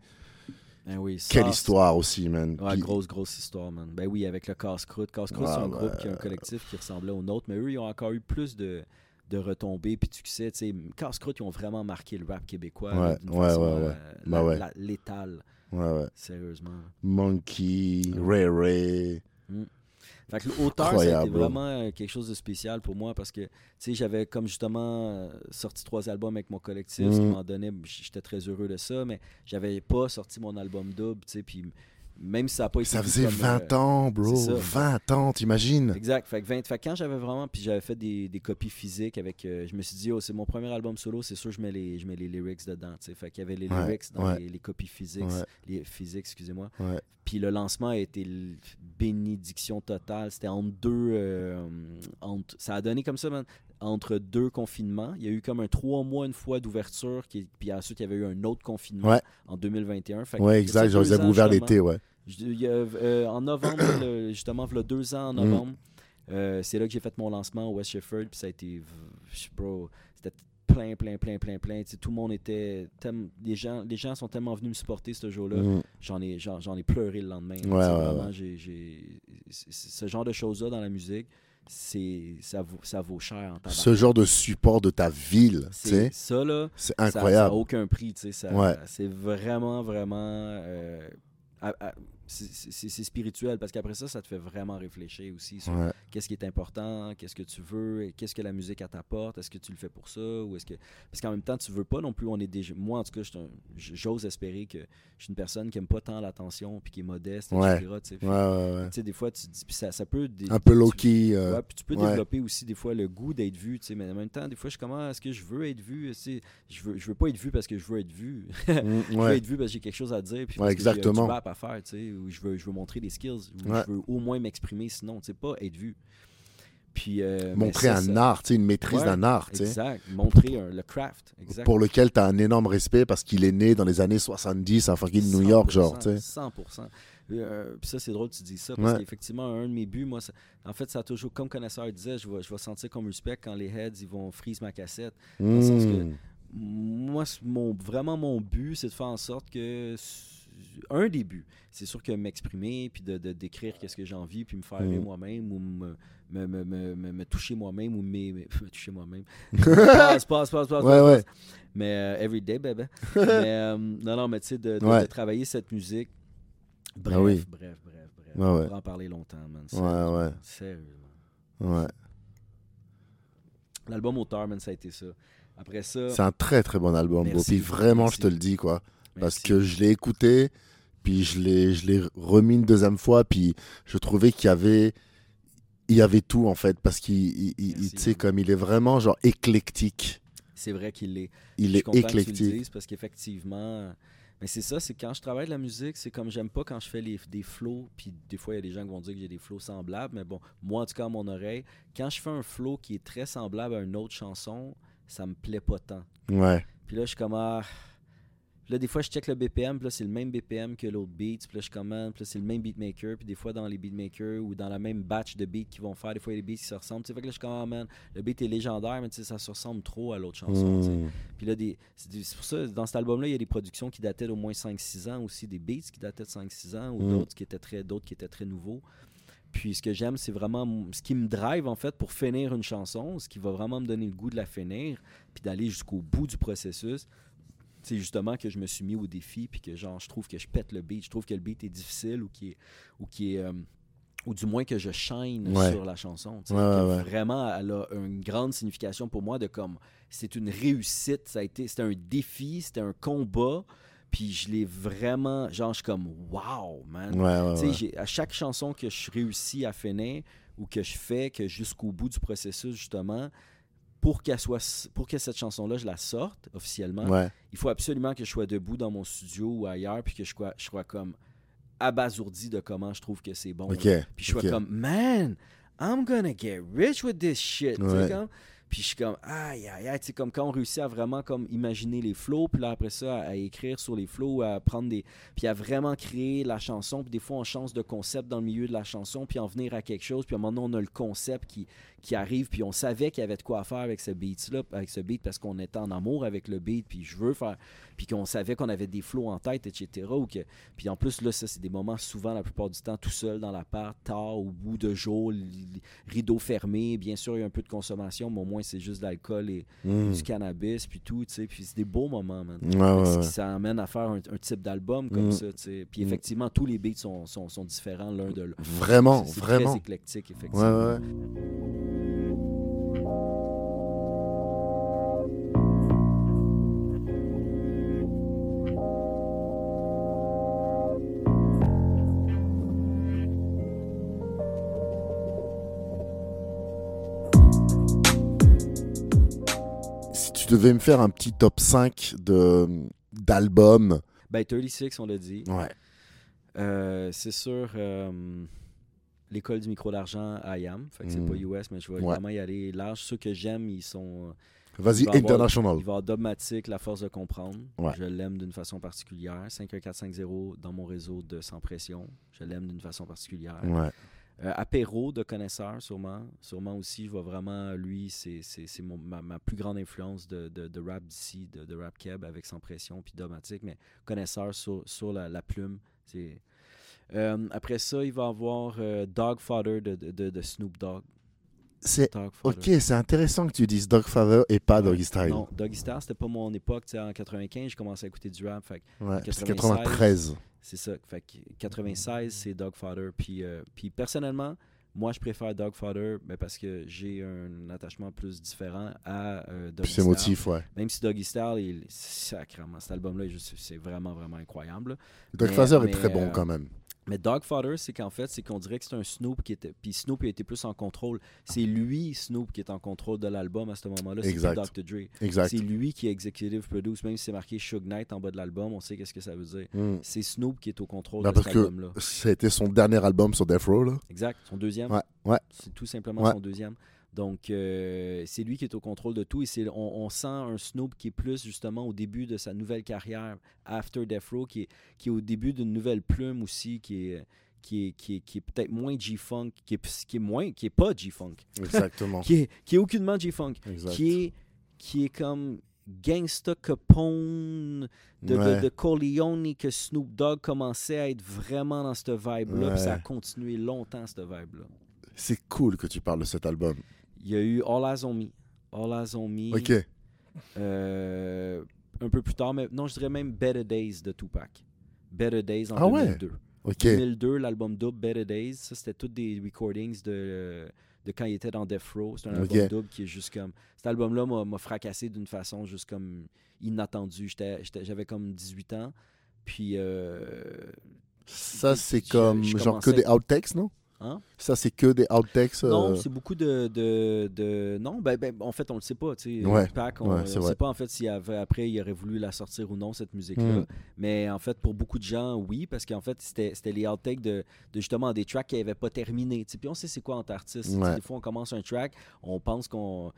Ben oui, ça, quelle histoire aussi, man. Ouais, Puis- grosse, grosse histoire, man. Ben oui, avec le Casse-Croûte. Casse-Croûte, c'est un ben, groupe qui a un collectif qui ressemblait au nôtre, mais eux, ils ont encore eu plus de, de retombées puis tu sais. Casse-Croûte, ils ont vraiment marqué le rap québécois Ouais, ouais, façon ouais, ouais. euh, Bah ouais. la- létale, Ouais, ouais. sérieusement. Monkey. Ray Ray. Fait que l'auteur, bro. vraiment euh, quelque chose de spécial pour moi parce que, tu sais, j'avais comme justement euh, sorti trois albums avec mon collectif, ce qui Mm. m'en donnait, j'étais très heureux de ça, mais j'avais pas sorti mon album double, tu sais, puis même si ça a pas été Ça faisait comme, 20 euh, ans, bro. c'est ça. 20 ans, t'imagines? Exact. Fait que, 20 fait que quand j'avais vraiment. Puis j'avais fait des, des copies physiques avec. euh, je me suis dit, oh, c'est mon premier album solo, c'est sûr, je mets les, je mets les lyrics dedans. tu sais. Fait qu'il y avait les Ouais, lyrics dans ouais. les, les copies physiques. Ouais. Les physiques, excusez-moi. Puis le lancement a été bénédiction totale. C'était entre deux. euh, entre, ça a donné comme ça, man, entre deux confinements. Il y a eu comme un trois mois, une fois d'ouverture. qui- Puis ensuite, il y avait eu un autre confinement Ouais. en 2021. Fait que Ouais, ces exact. Ans, ouvert l'été, ouais. je- il y a, euh, en novembre, le- justement, il y a deux ans en novembre, Euh, c'est là que j'ai fait mon lancement au West Shefford, puis ça a été. Bro, c'était plein, plein, plein, plein, plein. Tout le monde était. les, gens, les gens sont tellement venus me supporter ce jour-là. Mm. J'en ai, j'en, ai pleuré le lendemain. Ouais, C'est ouais, vraiment, ouais. ce genre de choses-là dans la musique, c'est, ça, vaut, ça vaut cher en tabac. Ce genre de support de ta ville, C'est ça, là. c'est Ça- Ça n'a incroyable. aucun prix, tu sais. Ouais. C'est vraiment, vraiment. euh, à- à- c'est- spirituel parce qu'après ça, ça te fait vraiment réfléchir aussi sur Ouais. qu'est-ce qui est important, qu'est-ce que tu veux, qu'est-ce que la musique t'apporte, est-ce que tu le fais pour ça ou est-ce que parce qu'en même temps tu veux pas non plus on est déjà moi en tout cas j'ose espérer que je suis une personne qui aime pas tant l'attention puis qui est modeste Ouais. etc. tu sais. Ouais, des fois tu dis puis ça, ça peut Un peu tu- low-key. euh, puis tu peux développer aussi des fois le goût d'être vu, tu sais, mais en même temps, des fois, je suis comme, Ah, est-ce que je veux être vu? Tu sais, Je veux, je veux pas être vu parce que je veux être vu. mm, je veux être vu parce que j'ai quelque chose à dire, puis parce que euh, exactement. du rap à faire, tu sais, je veux, je veux montrer des skills, Ouais. je veux au moins m'exprimer, sinon, tu sais, pas être vu. Puis, euh, Montrer un ça- art, tu sais, une maîtrise Ouais, d'un art. Exact. Montrer un- le craft. Exact. Pour lequel tu as un énorme respect parce qu'il est né dans les années 70 à fucking New York, genre, tu sais. 100%. Euh, puis ça, c'est drôle que tu dis ça, parce Ouais. qu'effectivement, un de mes buts, moi, ça- en fait, ça a toujours, comme connaisseur disait, je vais, je vais sentir comme respect quand les heads, ils vont freeze ma cassette. le sens que- Mm. Moi, mon, vraiment, mon but, c'est de faire en sorte que. Un des buts, c'est sûr que m'exprimer, puis de, de- d'écrire qu'est-ce que j'ai envie, puis me faire Mm. moi-même, ou me, me, me, me, toucher moi-même, ou me, toucher moi-même. passe, passe, passe, passe, Ouais, passe, ouais. Mais euh, everyday, baby. mais euh, non, non, mais tu sais, de, de- Ouais. de travailler cette musique. Bref, Ah oui. bref, bref, bref. Ouais, On ouais. pourrait en parler longtemps, man. Ouais, Sérieusement. ouais. Sérieusement. Ouais. L'album auteur, man, ça a été ça. Après ça. C'est un très très bon album. Merci. Puis vraiment, Merci. je te le dis, quoi. Parce merci. que je l'ai écouté, puis je l'ai, je l'ai remis une deuxième fois, puis je trouvais qu'il y avait, il y avait tout en fait, parce qu'il, tu sais, comme il est vraiment genre éclectique. C'est vrai qu'il l'est. Il est content que tu le éclectique. dises parce qu'effectivement. Mais c'est ça, c'est quand je travaille de la musique, c'est comme j'aime pas quand je fais les, des flows, puis des fois il y a des gens qui vont dire que j'ai des flows semblables, mais bon, moi en tout cas à mon oreille, quand je fais un flow qui est très semblable à une autre chanson, ça me plaît pas tant. Ouais. Puis là, je suis comme, ah. Puis là, des fois, je check le BPM, puis là, c'est le même BPM que l'autre beat. Puis là, je commande, puis là, c'est le même beatmaker. Puis des fois, dans les beatmakers ou dans la même batch de beats qu'ils vont faire, des fois, il y a des beats qui se ressemblent. Tu sais, fait que là, je ah, man, le beat est légendaire, mais tu sais, ça se ressemble trop à l'autre chanson. tu sais. Mm. Puis là, des, c'est pour ça, dans cet album-là, il y a des productions qui dataient d'au moins 5-6 ans aussi, des beats qui dataient de 5-6 ans, ou Mm. d'autres qui étaient très d'autres qui étaient très nouveaux. Puis ce que j'aime, c'est vraiment ce qui me drive en fait pour finir une chanson, ce qui va vraiment me donner le goût de la finir, puis d'aller jusqu'au bout du processus. C'est justement que je me suis mis au défi, puis que genre je trouve que je pète le beat, je trouve que le beat est difficile ou qui est ou qui est euh, ou du moins que je shine Ouais. sur la chanson. Ouais, ouais. Vraiment, elle a une grande signification pour moi de comme c'est une réussite, ça a été c'était un défi, c'était un combat, puis je l'ai vraiment genre je suis comme wow man. À chaque chanson que je réussis à finir ou que je fais, que jusqu'au bout du processus, justement, pour qu'elle soit pour que cette chanson-là, je la sorte officiellement, Ouais. il faut absolument que je sois debout dans mon studio ou ailleurs, puis que je sois, je sois comme abasourdi de comment je trouve que c'est bon. Puis je sois comme, man, I'm gonna get rich with this shit. Ouais. comme. Puis je suis comme, aïe, aïe, aïe. Tu sais, comme quand on réussit à vraiment comme imaginer les flows, puis là après ça, à, à écrire sur les flows, à prendre des. Puis à vraiment créer la chanson. Puis des fois, on change de concept dans le milieu de la chanson, puis en venir à quelque chose. Puis à un moment donné, on a le concept qui, qui arrive, puis on savait qu'il y avait de quoi faire avec ce beat-là, avec ce beat, parce qu'on était en amour avec le beat, puis je veux faire. Puis qu'on savait qu'on avait des flows en tête, etc. Ou que, puis en plus, là, ça, c'est des moments souvent, la plupart du temps, tout seul dans l'appart, tard, au bout de jour, rideau fermé. Bien sûr, il y a un peu de consommation, mais au moins, c'est juste de l'alcool et Mm. du cannabis, puis tout, tu sais. Puis c'est des beaux moments, man. Ouais, ouais, ouais. ça amène à faire un, un type d'album comme Mm. ça, tu sais. Puis Mm. effectivement, tous les beats sont, sont, sont différents l'un de l'autre. Vraiment, vraiment. très éclectique, Ouais, effectivement. ouais. Si devais me faire un petit top 5 de d'albums. Ben, 36, on l'a dit. Ouais. Euh, c'est sûr, euh, l'école du micro d'argent. Fait que c'est Mm. pas US, mais je vais Ouais. vraiment y aller large. Ceux que j'aime, ils sont. Vas-y, Il va avoir- International. Il va avoir Dogmatic, La Force de comprendre. Ouais. Je l'aime d'une façon particulière. 51450 dans mon réseau de Sans Pression. Je l'aime d'une façon particulière. Ouais. Euh, apéro de connaisseur, sûrement. Sûrement aussi, vois vraiment, lui, c'est ma, ma plus grande influence de, de, rap d'ici, de, rap keb avec Sans Pression, puis Domatique, mais connaisseur sur, sur la, plume. Euh, après ça, il va avoir euh, Dog Fodder de, de, de- de Snoop Dogg. C'est Dog ok, c'est intéressant que tu dises Dogfather et pas. Doggy Style. Non, Doggy Style, c'était pas mon époque. En 95, j'ai commencé à écouter du rap. Fait Ouais, c'est 96. 93. C'est ça. Fait que 96, c'est Dog Fodder. Puis, euh, puis personnellement, moi, je préfère Dog ben, parce que j'ai un attachement plus différent à euh, Doggy Puis ses Style. motifs, ouais. Même si Doggy Style, il, sacrément, cet album-là, je- c'est vraiment, vraiment incroyable. là. Dogfather mais, est très bon euh, quand même. Mais Dog Fodder, c'est qu'en fait, c'est qu'on dirait que c'est un Snoop qui était. Puis Snoop il était plus en contrôle. C'est lui, Snoop, qui est en contrôle de l'album à ce moment-là. C'est Dr. Dre. Exact. C'est lui qui est executive produce, même si c'est marqué Suge Knight en bas de l'album, on sait qu'est-ce que ça veut dire. Mm. C'est Snoop qui est au contrôle Ben, de parce cet album-là. c'était son dernier album sur Death Row, là. Exact, son deuxième. Ouais, ouais. C'est tout simplement Ouais. son deuxième. Donc, euh, c'est lui qui est au contrôle de tout et c'est, on, on sent un Snoop qui est plus justement au début de sa nouvelle carrière, After Death Row, qui est, qui est au début d'une nouvelle plume aussi, qui est, qui est, qui est, qui est peut-être moins G-Funk, qui est, qui est moins, qui est pas G-Funk, Exactement. qui est, qui est aucunement G-Funk, qui est, qui est comme Gangsta Capone de, Ouais. de Corleone que Snoop Dogg commençait à être vraiment dans cette vibe-là, ça a continué longtemps cette vibe-là. C'est cool que tu parles de cet album. Il y a eu All Eyes on Me. All Eyes on Me. Ok. euh, un peu plus tard, mais non, je dirais même Better Days de Tupac. Better Days en Ah ouais? 2002. Ok. 2002, l'album double Better Days, ça c'était tous des recordings de, de quand il était dans Death Row. C'est un album double qui est juste comme. Cet album-là m'a m'a fracassé d'une façon juste comme inattendue. J'étais- j'étais- J'avais comme 18 ans. Puis. euh, Ça, c'est comme genre que des outtakes, non? Hein? Ça, c'est que des outtakes. Non, euh, c'est beaucoup de, de, de- Non, ben, ben, en fait, on le sait pas. Ouais, Tupac, on ouais, ne sait pas en fait s'il avait après il aurait voulu la sortir ou non, cette musique-là. Mm. Mais en fait, pour beaucoup de gens, oui, parce qu'en fait, c'était les outtakes de, de justement des tracks qui n'avaient pas terminé. Puis on sait c'est quoi sais. Ouais. Des fois, on commence un track, on pense qu'on.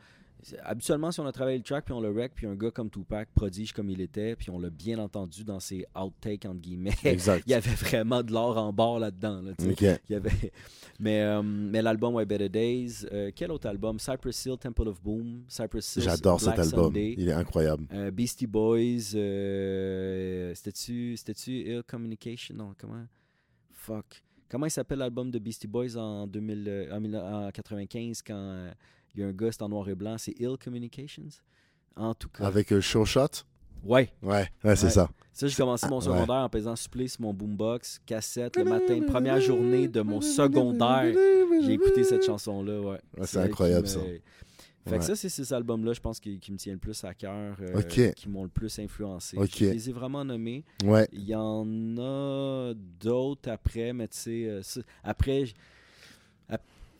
Habituellement, si on a travaillé le track, puis on le rec, puis un gars comme Tupac, prodige comme il était, puis on l'a bien entendu dans ses outtakes, entre guillemets, Exact. il y avait vraiment de l'or en barre là-dedans. Là, tu sais. Ok. Il y avait... Mais, euh, mais l'album ouais, Better Days. euh, quel autre album? Cypress Hill, Temple of Boom. Cypress Hill, J'adore cet album. Sunday. Il est incroyable. Euh, Beastie Boys. C'était-tu Ill Communication? Non, comment? Fuck. Comment il s'appelle l'album de Beastie Boys en, 2000, euh, en 1995 quand il y a un gars, c'est en noir et blanc C'est Ill Communications En tout cas. Avec euh, Show Shot? Ouais. Ouais, ouais, c'est Ouais. ça. Ça, j'ai commencé mon Ah, secondaire en pesant supplé sur mon boombox, cassette, le matin, première journée de mon secondaire. J'ai écouté cette chanson-là, ouais. Ouais, c'est incroyable, ça. Fait que ça, c'est ces albums-là, je pense, qui, qui me tiennent le plus à cœur, euh, qui m'ont le plus influencé. Je les ai vraiment nommés. Ouais. Il y en a d'autres après, mais tu sais, euh, après,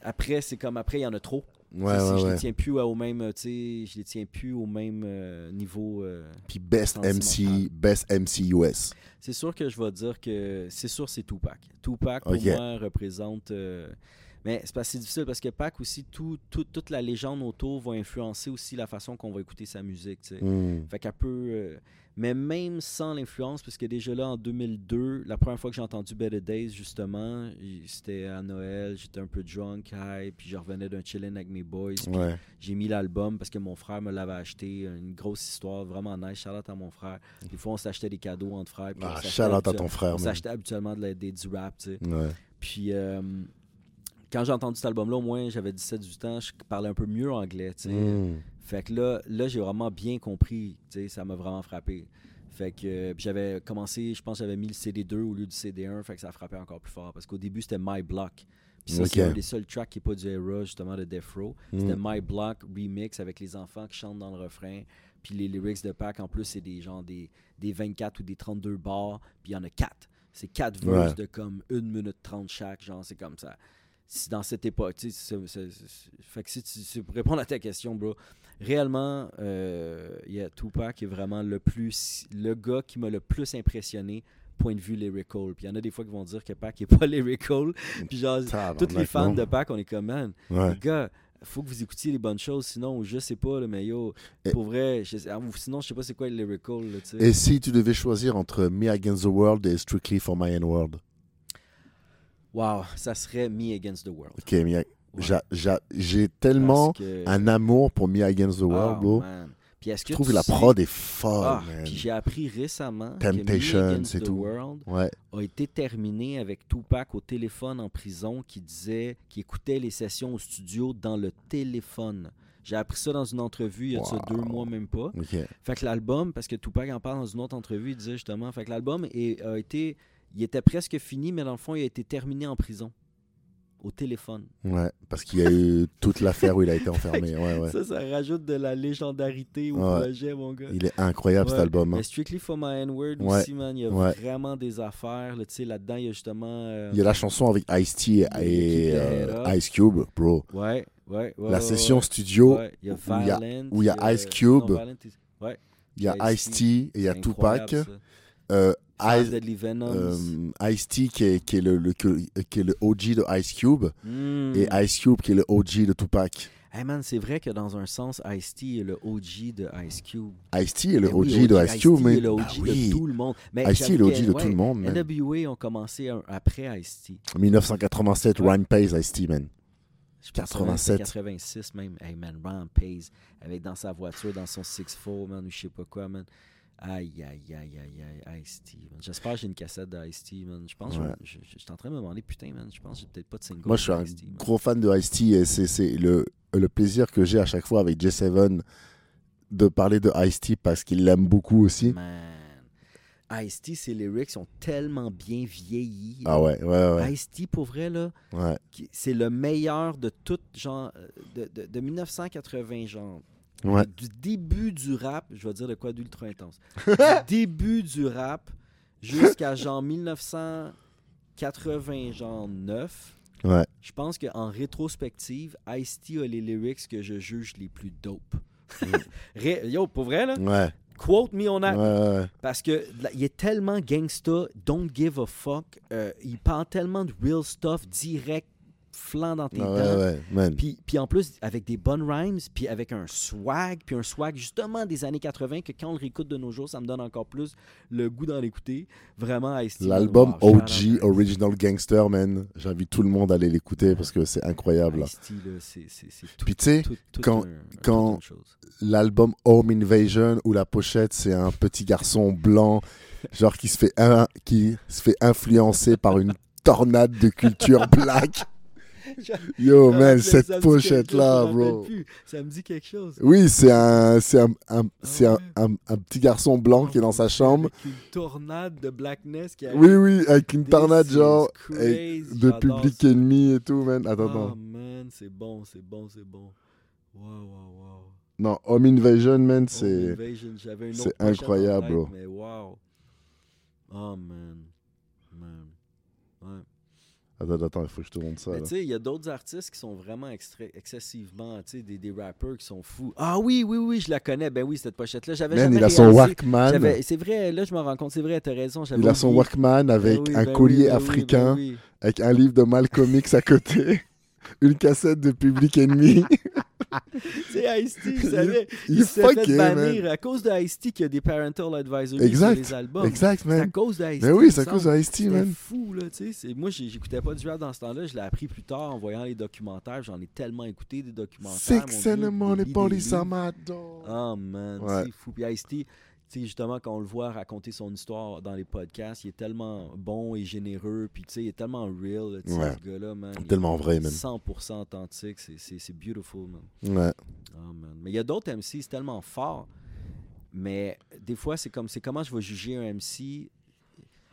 après c'est comme après, il y en a trop. Ouais, ouais, je ouais. les tiens plus au même, euh, je les tiens plus au même euh, niveau. euh. Puis Best MC. Best MC US. C'est sûr que je vais dire que c'est sûr c'est Tupac. Tupac pour moi représente. euh, Mais c'est pas si difficile parce que Pac aussi, tout, tout- toute la légende autour va influencer aussi la façon qu'on va écouter sa musique. Hmm. Fait qu'elle peut. Mais même sans l'influence, parce que déjà là, en 2002, la première fois que j'ai entendu Better Days, justement, c'était à Noël, j'étais un peu drunk, high, puis je revenais d'un chillin' avec mes boys. Ouais. J'ai mis l'album parce que mon frère me l'avait acheté. Une grosse histoire, vraiment nice. Charlotte à mon frère. Des fois, on s'achetait des cadeaux entre frères. puis Ah, shout out à ton frère, On s'achetait habituellement de la- des, du rap, tu sais. Ouais. Puis euh, quand j'ai entendu cet album-là, au moins, j'avais 17-18 ans, je parlais un peu mieux anglais, tu sais. Hmm. Fait que là, là j'ai vraiment bien compris, tu sais, ça m'a vraiment frappé. Fait que euh, j'avais commencé, je pense que j'avais mis le CD2 au lieu du CD1, fait que ça frappait encore plus fort. Parce qu'au début, c'était My Block. Puis ça, c'est un des seuls tracks qui n'est pas du era, justement, de Death Row. Hmm. C'était My Block remix avec les enfants qui chantent dans le refrain. Puis les lyrics de Pac, en plus, c'est des genre des, des 24 ou des 32 bars. Puis il y en a 4. C'est 4 verses de comme 1 minute 30 chaque. Genre, c'est comme ça. Si dans cette époque, tu sais, fait que si tu, c'est pour répondre à ta question, bro, réellement, euh, il y a Tupac qui est vraiment le plus, le gars qui m'a le plus impressionné point de vue lyrical. Puis il y en a des fois qui vont dire que Pac est pas lyrical. Puis genre, tous les fans non. de Pac, on est comme, man, Ouais. les gars, faut que vous écoutiez les bonnes choses, sinon, je sais pas, là, mais yo, Et- pour vrai, je sais- ah, sinon, je sais pas c'est quoi le lyrical, là. Et si tu devais choisir entre Me Against the World et Strictly for My N World? Wow, ça serait Me Against the World. Ok, Ouais. j'ai tellement que- un amour pour Me Against the Oh, World, bro. man. Puis est-ce que Je trouve que la sais- prod est folle, Ah, puis j'ai appris récemment Temptation, que Me Against c'est the tout. World Ouais. a été terminé avec Tupac au téléphone en prison qui disait qu'il écoutait les sessions au studio dans le téléphone. J'ai appris ça dans une entrevue il y a Wow. deux mois, même pas. Fait que l'album, parce que Tupac en parle dans une autre entrevue, il disait justement, fait que l'album a été, il était presque fini, mais dans le fond, il a été terminé en prison, au téléphone. Ouais, parce qu'il y a eu toute l'affaire où il a été enfermé. Ouais, ouais. Ça, ça rajoute de la légendarité au Ouais. projet, mon gars. Il est incroyable cet album. hein. Mais Strictly for My N-Word Ouais. aussi, man, il y a vraiment des affaires. là, tu sais, Là-dedans, il y a justement. euh, Il y a la chanson avec Ice-T et, euh. Ice Cube, bro. Ouais, ouais, ouais. la session studio, il y a où il y a- Violent, où il y a il Ice Cube, non, Violent, il- y a Ice-T, et il y a Tupac. Euh, Ice- Deadly Venoms. euh, Ice-T qui est, qui, est le, le- que- qui est le OG de Ice Cube Hmm. et Ice Cube qui est le OG de Tupac. Hey man, c'est vrai que dans un sens, Ice-T est le OG de Ice Cube. Ice-T est le oui, OG de Ice Cube, Ice-T mais est le OG bah oui. de tout le monde. Ice-T est le OG que, de ouais, tout le monde, man. NWA ont commencé un- après Ice-T. 1987, Ouais. Ryan Pace, Ice-T, man. Je pense que 87. c'était 86 même. Hey man, Ron Pace, avec dans sa voiture, dans son 6-4, man, ou je sais pas quoi, man. Aïe, aïe, aïe, aïe, aïe, Ice-T. J'espère que j'ai une cassette d'Ice-T, man. Je pense, que Ouais. je, je, je suis en train de me demander, putain, man, je pense que j'ai peut-être pas de single. Moi, je suis un gros fan de Ice-T et c'est- c'est le, le plaisir que j'ai à chaque fois avec J7 de parler de Ice-T parce qu'il l'aime beaucoup aussi. Man. Ice-T, ses lyrics sont tellement bien vieillis. Ah ouais, ouais, ouais. Ice-T, pour vrai, là, ouais. c'est le meilleur de tout, genre, euh, de, de, de 1980, genre. Ouais. Du début du rap, je vais dire de quoi d'ultra intense. du début du rap jusqu'à genre 1980, genre 9. Ouais. Je pense qu'en rétrospective, Ice-T a les lyrics que je juge les plus dope. Ré- Yo, pour vrai, là, Ouais. quote me on that. ouais, ouais. Parce que là, il est tellement gangsta, don't give a fuck. euh, il parle tellement de real stuff, direct, flanc dans tes Ah dents. Puis, puis en plus, avec des bonnes rhymes, puis avec un swag, puis un swag justement des années 80 que quand on le réécoute de nos jours, ça me donne encore plus le goût d'en l'écouter. Vraiment, L'album OG. Original Gangster, man. J'invite tout le monde à aller l'écouter parce que c'est incroyable. Puis tu sais, quand- quand- l'album Home Invasion où la pochette c'est un petit garçon blanc genre qui se fait qui se fait influencer par une tornade de culture black. Yo Ah, man, cette ça me dit pochette quelque là, chose, je me bro. plus. Ça me dit quelque chose. Oui, c'est un c'est un, un- c'est un, un- petit garçon blanc qui est dans sa chambre. Avec une tornade de blackness qui arrive. Oui oui, avec une tornade genre crazy, de public ça. ennemi et tout, man. Attends, Oh attends. man, c'est bon, c'est bon, c'est bon. Wow, wow, wow. Non, Home Invasion, man, c'est incroyable, bro. Mais wow. Oh. Man. Attends, attends, il faut que je te montre ça. Mais tu sais, il y a d'autres artistes qui sont vraiment extra- excessivement, tu sais, des, des rappeurs qui sont fous. Ah oui, oui, oui, je la connais. Ben oui, cette pochette-là. J'avais Man, jamais il a son. Walkman. J'avais- C'est vrai, là, je me rends compte, c'est vrai, t'as raison. j'avais Il a son oublié. Walkman avec Ben oui, un ben oui, collier ben oui, africain, ben oui. avec un livre de Malcolm X à côté, une cassette de Public Enemy. C'est Ice-T, vous savez. il Il, est s'est fait bannir man. à cause de Ice-T qu'il y a des parental advisory Exact, sur les albums. Exact, C'est à man. cause. Mais oui, il c'est à cause semble. de Ice-T, C'était man. fou, là, tu sais. c'est- Moi, j'écoutais pas du rap dans ce temps-là. Je l'ai appris plus tard en voyant les documentaires. J'en ai tellement écouté des documentaires. Six Dieu, the des police my door. Oh man, Ouais. c'est fou. Puis Ice-T, sais, justement, quand on le voit raconter son histoire dans les podcasts, il est tellement bon et généreux. Puis tu sais, il est tellement real, là, tu sais, Ouais. ce gars-là, man. Il est Tellement vrai, man. 100% authentique. C'est beautiful, man. Ouais. Oh, man. Mais il y a d'autres MC, c'est tellement fort. Mais des fois, c'est comme c'est comment je vais juger un MC.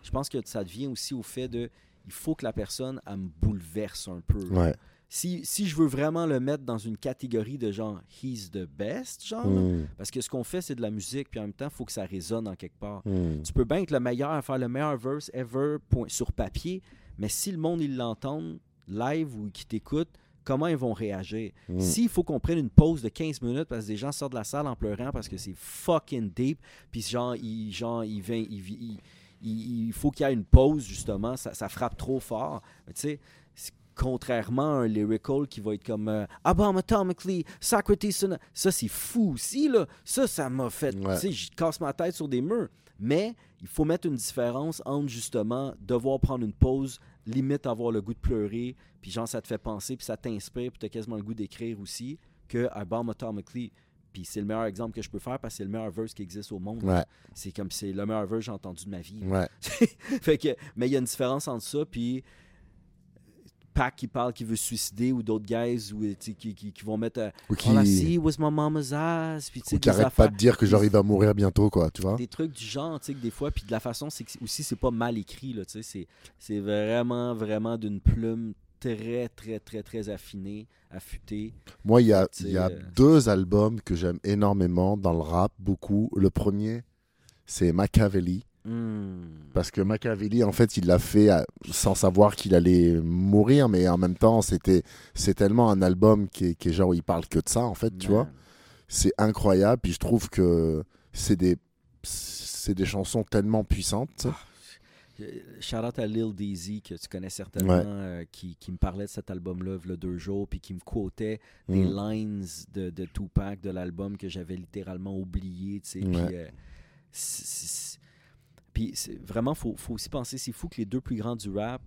Je pense que ça devient aussi au fait de il faut que la personne elle me bouleverse un peu. Ouais. Si, si je veux vraiment le mettre dans une catégorie de genre he's the best, genre, là, Mm, parce que ce qu'on fait, c'est de la musique, puis en même temps, il faut que ça résonne en quelque part. mm. Tu peux bien être le meilleur à faire le meilleur verse ever point, sur papier, mais si le monde il l'entend live ou qui t'écoute, comment ils vont réagir? Mm. S'il faut qu'on prenne une pause de 15 minutes parce que des gens sortent de la salle en pleurant parce que c'est fucking deep, puis genre, il, genre, il, vient, il, il- il- il faut qu'il y ait une pause, justement, ça, ça frappe trop fort. Tu sais, contrairement à un lyrical qui va être comme euh, Bomb Atomically, Socrates, ça c'est fou aussi, là. Ça, ça m'a fait, Ouais. tu sais, je casse ma tête sur des murs. Mais il faut mettre une différence entre justement devoir prendre une pause limite avoir le goût de pleurer, puis genre ça te fait penser, puis ça t'inspire, puis t'as quasiment le goût d'écrire aussi, que I Bomb Atomically. Puis c'est le meilleur exemple que je peux faire parce que c'est le meilleur verse qui existe au monde. Ouais. C'est comme c'est le meilleur verse que j'ai entendu de ma vie. Ouais. fait que, mais il y a une différence entre ça, puis Pac qui parle qui veut se suicider ou d'autres guys ou, qui, qui, qui vont mettre euh, Ou qui, I see was my mama's ass. Puis, ou qui des arrête affaires- pas de dire que il va mourir bientôt, quoi, tu vois. des trucs du genre, tu sais, des fois, puis de la façon, c'est aussi, c'est pas mal écrit, là, tu sais, c'est- vraiment, vraiment d'une plume très, très, très, très affinée, affûtée. Moi, il y a, y a euh, deux albums que j'aime énormément dans le rap, beaucoup. Le premier, c'est Machiavelli. Hmm. Parce que Machiavelli, en fait, il l'a fait sans savoir qu'il allait mourir, mais en même temps, c'était c'est tellement un album qui est, qui est genre, où il parle que de ça, en fait, tu vois. C'est incroyable, puis je trouve que c'est des, c'est des chansons tellement puissantes. sais. Euh, Shout out à Lil Daisy, que tu connais certainement, Ouais. euh, qui, qui me parlait de cet album-là il y a deux jours, puis qui me quotait des Mm. lines de, de Tupac de l'album que j'avais littéralement oublié, tu sais. Ouais. Euh, puis c'est- vraiment, faut, faut aussi penser, c'est fou que les deux plus grands du rap,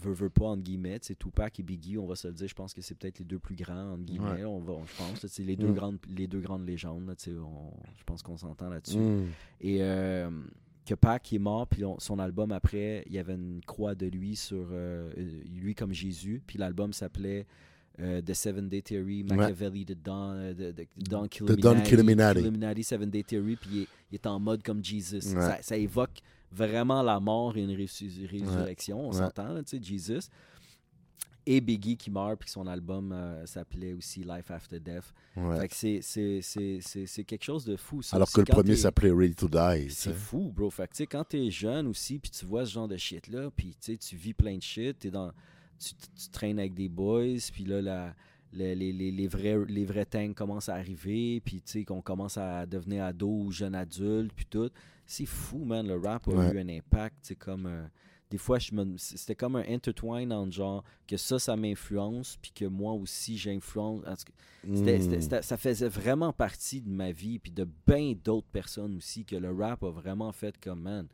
veut, veut pas, entre guillemets, c'est Tupac et Biggie, on va se le dire, je pense que c'est peut-être les deux plus grands, entre guillemets, Ouais. on va, on- je pense, c'est les deux, Mm. grandes, les deux grandes légendes, là, tu sais, on- je pense qu'on s'entend là-dessus. Mm. Et euh, que Pac est mort, puis on- son album après, il y avait une croix de lui sur euh, euh, lui comme Jésus, puis l'album s'appelait euh, The Seven Day Theory, Machiavelli, The Don, euh, the, the Don Don Killuminati. Killuminati, Seven Day Theory, puis il est, il est en mode comme Jesus. Ouais. Ça, ça évoque vraiment la mort et une résu- résurrection, on Ouais. s'entend, tu sais, Jesus. Et Biggie qui meurt, puis son album euh, s'appelait aussi Life After Death. Ouais. Fait que c'est- quelque chose de fou. ça Alors que le premier s'appelait Ready to Die. c'est fou, bro. Fait que, tu sais, quand t'es jeune aussi, puis tu vois ce genre de shit-là, puis tu vis plein de shit, t'es dans, tu, tu traînes avec des boys, puis là, la- les, les, les, vrais, les vrais tanks commencent à arriver, puis tu sais, qu'on commence à devenir ado ou jeune adulte, puis tout. C'est fou, man. Le rap a Ouais. eu un impact, sais, comme... euh, des fois, je me- c'était comme un intertwine en genre que ça, ça m'influence, puis que moi aussi, j'influence. C'était- Mm. c'était- c'était- ça faisait vraiment partie de ma vie, puis de bien d'autres personnes aussi, que le rap a vraiment fait comme man.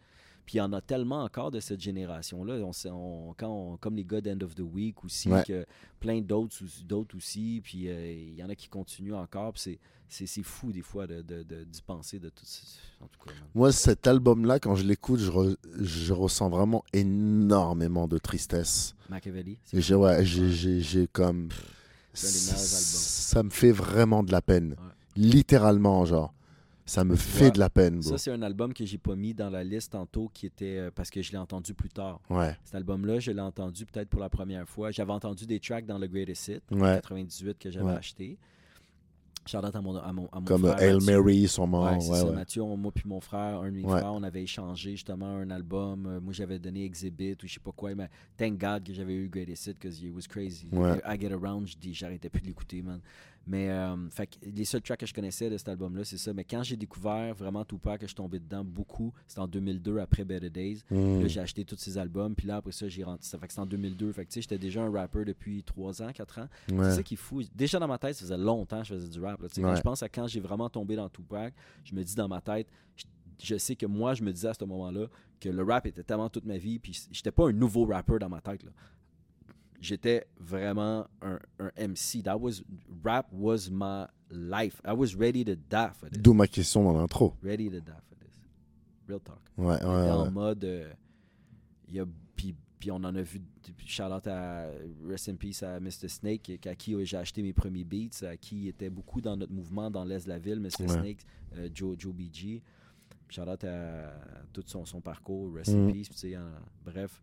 Puis il y en a tellement encore de cette génération-là. On, on- quand on- comme les gars d'End of the Week aussi, Ouais. que plein d'autres aussi- d'autres aussi. Puis euh, il y en a qui continuent encore. Puis c'est- fou des fois de, de, de- d'y penser de tout ça. En tout cas. Moi, cet album-là, quand je l'écoute, je, re- je ressens vraiment énormément de tristesse. Machiavelli, j'ai, ouais, j'ai, comme. Ça me fait vraiment de la peine. Ouais. Littéralement, genre. Ça me fait de la peine, bro. Ça, c'est un album que j'ai pas mis dans la liste tantôt, qui était euh, parce que je l'ai entendu plus tard. Ouais, Cet album-là, je l'ai entendu peut-être pour la première fois. J'avais entendu des tracks dans le Greatest Hit, en ouais. 98, que j'avais acheté. À mon, à mon, à mon Comme frère. Hail Mathieu. Mary, sûrement. Ouais, Ouais, c'est ça, ouais. Mathieu, on- moi puis mon frère, un de mes frères, on avait échangé justement un album. Euh, moi, j'avais donné Exhibit ou je sais pas quoi. Mais thank God que j'avais eu Greatest Hit because it was crazy. I Get Around, je dis, j'arrêtais plus de l'écouter, man. Mais euh, fait les seuls tracks que je connaissais de cet album-là, c'est ça. Mais quand j'ai découvert vraiment Tupac, que je suis tombé dedans beaucoup, c'était en 2002 après Better Days. Mm. Là, j'ai acheté tous ses albums. Puis là, après ça, j'ai rentré. Ça fait que c'est en 2002. Fait que j'étais déjà un rapper depuis 3 ans, 4 ans. C'est ça qui est fou. Déjà dans ma tête, ça faisait longtemps que je faisais du rap. là. Quand je pense à quand j'ai vraiment tombé dans Tupac, je me dis dans ma tête, je, je sais que moi, je me disais à ce moment-là que le rap était tellement toute ma vie, puis j'étais pas un nouveau rapper dans ma tête. là. J'étais vraiment un, un MC. That was, rap was my life. I was ready to die for this. D'où ma question dans l'intro. Ready to die for this. Real talk. Ouais, ouais, était en ouais. mode. euh, il y a, puis, puis on en a vu. out à Rest in Peace à Mr. Snake, à qui j'ai acheté mes premiers beats, à qui était beaucoup dans notre mouvement dans l'Est de la ville, Mr. Ouais. Snake, euh, Joe, Joe BG. Shout out à, tout son, son parcours, Rest Mm. in Peace. tu sais, en- bref.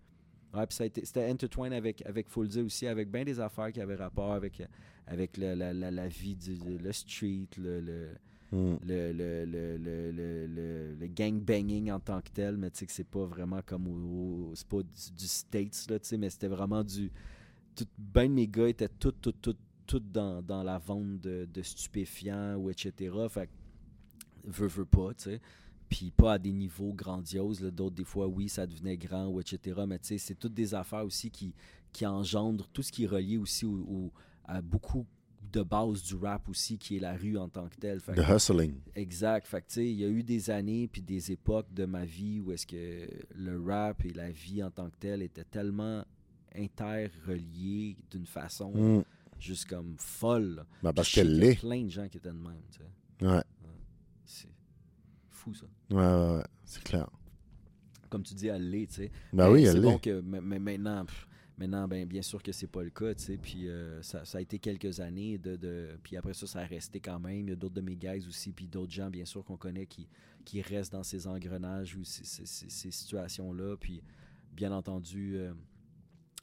Ouais, puis ça a été- c'était intertwined avec, avec Fulza aussi, avec bien des affaires qui avaient rapport avec, avec le- la, la, la vie, du, le street, le- le, Mm. le, le, le, le, le, le, le gangbanging en tant que tel, mais tu sais que c'est pas vraiment comme au, au- c'est pas du, du States, là, tu sais, mais c'était vraiment du. Tout, ben de mes gars étaient tout, tout, tout, tout dans, dans la vente de, de stupéfiants ou etc. Fait que, veux, veux pas, tu sais. Puis pas à des niveaux grandioses, d'autres des fois, oui, ça devenait grand ou etc. Mais tu sais, c'est toutes des affaires aussi qui, qui engendrent tout ce qui est relié aussi au, au- à beaucoup de base du rap aussi, qui est la rue en tant que telle. Fait The que- hustling. Exact. Fait que, tu sais, il y a eu des années puis des époques de ma vie où est-ce que le rap et la vie en tant que telle étaient tellement interreliés d'une façon Mm. juste comme folle. Bah, parce qu'elle qu'il y a l'est. plein de gens qui étaient de même, tu sais. Ouais, C'est fou, ça. ouais, ouais, ouais, c'est clair. Comme tu dis, elle l'est, tu sais. Bah Mais oui, elle bon l'est. que mais, mais maintenant, pff, maintenant ben, bien sûr que c'est pas le cas, tu sais. Puis euh, ça, ça a été quelques années de, de- Puis après ça, ça a resté quand même. Il y a d'autres de mes guys aussi, puis d'autres gens, bien sûr, qu'on connaît qui, qui restent dans ces engrenages ou ces, ces- ces- ces situations-là. Puis bien entendu, euh,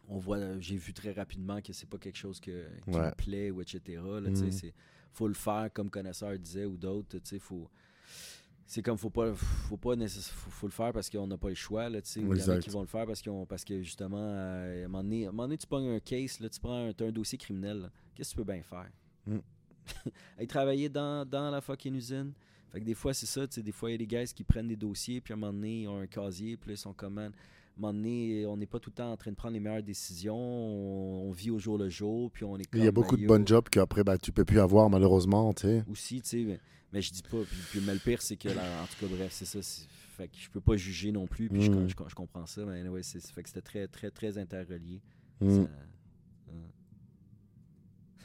on voit, j'ai vu très rapidement que c'est pas quelque chose que, qui Ouais. me plaît ou etc. Là, c'est- faut le faire comme connaisseur disait ou d'autres, tu sais, faut c'est comme faut pas faut pas faut, faut le faire parce qu'on n'a pas le choix là tu il y en a qui vont le faire parce qu'ils ont parce que justement euh, à un moment donné, à un moment donné, tu prends un case là tu prends un, t'as un dossier criminel qu'est-ce que tu peux bien faire? Mm. aller travailler dans, dans la fucking usine. Fait que des fois c'est ça tu sais des fois il y a des gars qui prennent des dossiers puis à un moment donné ils ont un casier puis là, ils sont comme moment donné on n'est pas tout le temps en train de prendre les meilleures décisions on, on vit au jour le jour puis on est Il y a comme, beaucoup ben, de bonnes jobs qu'après, bah, tu peux plus avoir, malheureusement, tu sais. aussi, tu sais, mais, mais je dis pas. Puis, puis- mais le pire, c'est que, là, en tout cas, bref, c'est ça. c'est- Fait que je peux pas juger non plus, puis je- Mm. je, je comprends ça, mais anyway, c'est, fait que c'était très, très, très interrelié. Mm. Ça- euh.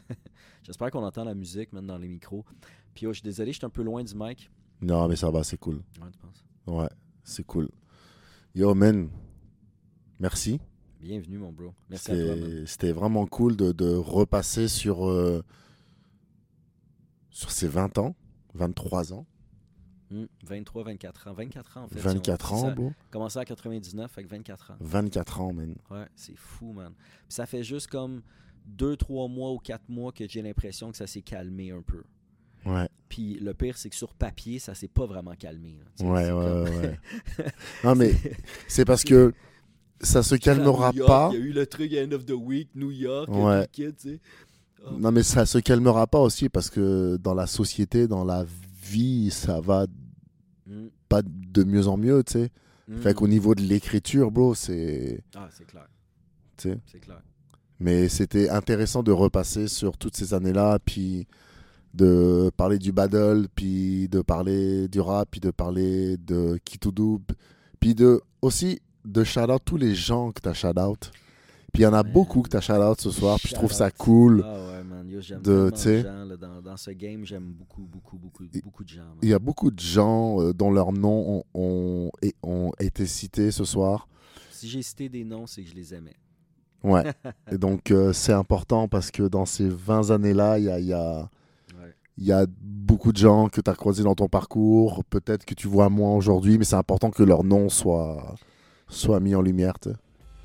J'espère qu'on entend la musique, même dans les micros. Puis, oh, je suis désolé, je suis un peu loin du mic. Non, mais ça va, c'est cool. Ouais, tu penses? Ouais, c'est cool. Yo, man, merci. Bienvenue, mon bro. Merci à toi. C'était vraiment cool de, de repasser sur, euh, sur ces 20 ans, 23 ans, Mm, 23, 24 ans. 24 ans, en fait. si on- 24 c'est ans, bro. Commencé à 99, fait que 24 ans. 24 ans, man. Ouais, c'est fou, man. Puis ça fait juste comme 2, 3 mois ou 4 mois que j'ai l'impression que ça s'est calmé un peu. Ouais, Puis le pire, c'est que sur papier, ça s'est pas vraiment calmé. là. Ouais, ouais, comme- ouais. non, mais c'est parce que ça se calmera York, pas. Il y a eu le truc End of the Week, New York, Ouais. tu sais. Oh, Non, mais ça se calmera pas aussi parce que dans la société, dans la vie, ça va mm, pas de mieux en mieux, tu sais. mm. Fait qu'au niveau de l'écriture, bro, c'est. Ah, c'est clair, tu sais. c'est clair. Mais c'était intéressant de repasser sur toutes ces années-là, puis de parler du battle, puis de parler du rap, puis de parler de Kitoudou, puis de aussi de shout-out tous les gens que t'as shout-out. Puis il y en a Man. beaucoup que t'as shout-out ce soir, puis je trouve ça cool. Ah ouais, man, yo, j'aime de, tu gens, là, dans, dans ce game, j'aime beaucoup, beaucoup, beaucoup, de gens. man. Il y a beaucoup de gens euh, dont leurs noms ont, ont- et- ont été cités ce soir. Si j'ai cité des noms, c'est que je les aimais. Ouais. et donc euh, c'est important parce que dans ces 20 années-là, il y a, il y a- Ouais. Il y a beaucoup de gens que tu as croisés dans ton parcours, peut-être que tu vois moins aujourd'hui, mais c'est important que leur nom soit, soit mis en lumière. tu sais.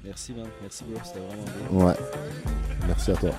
Merci, man. Merci, bro. C'était vraiment bien. Ouais. Merci à toi.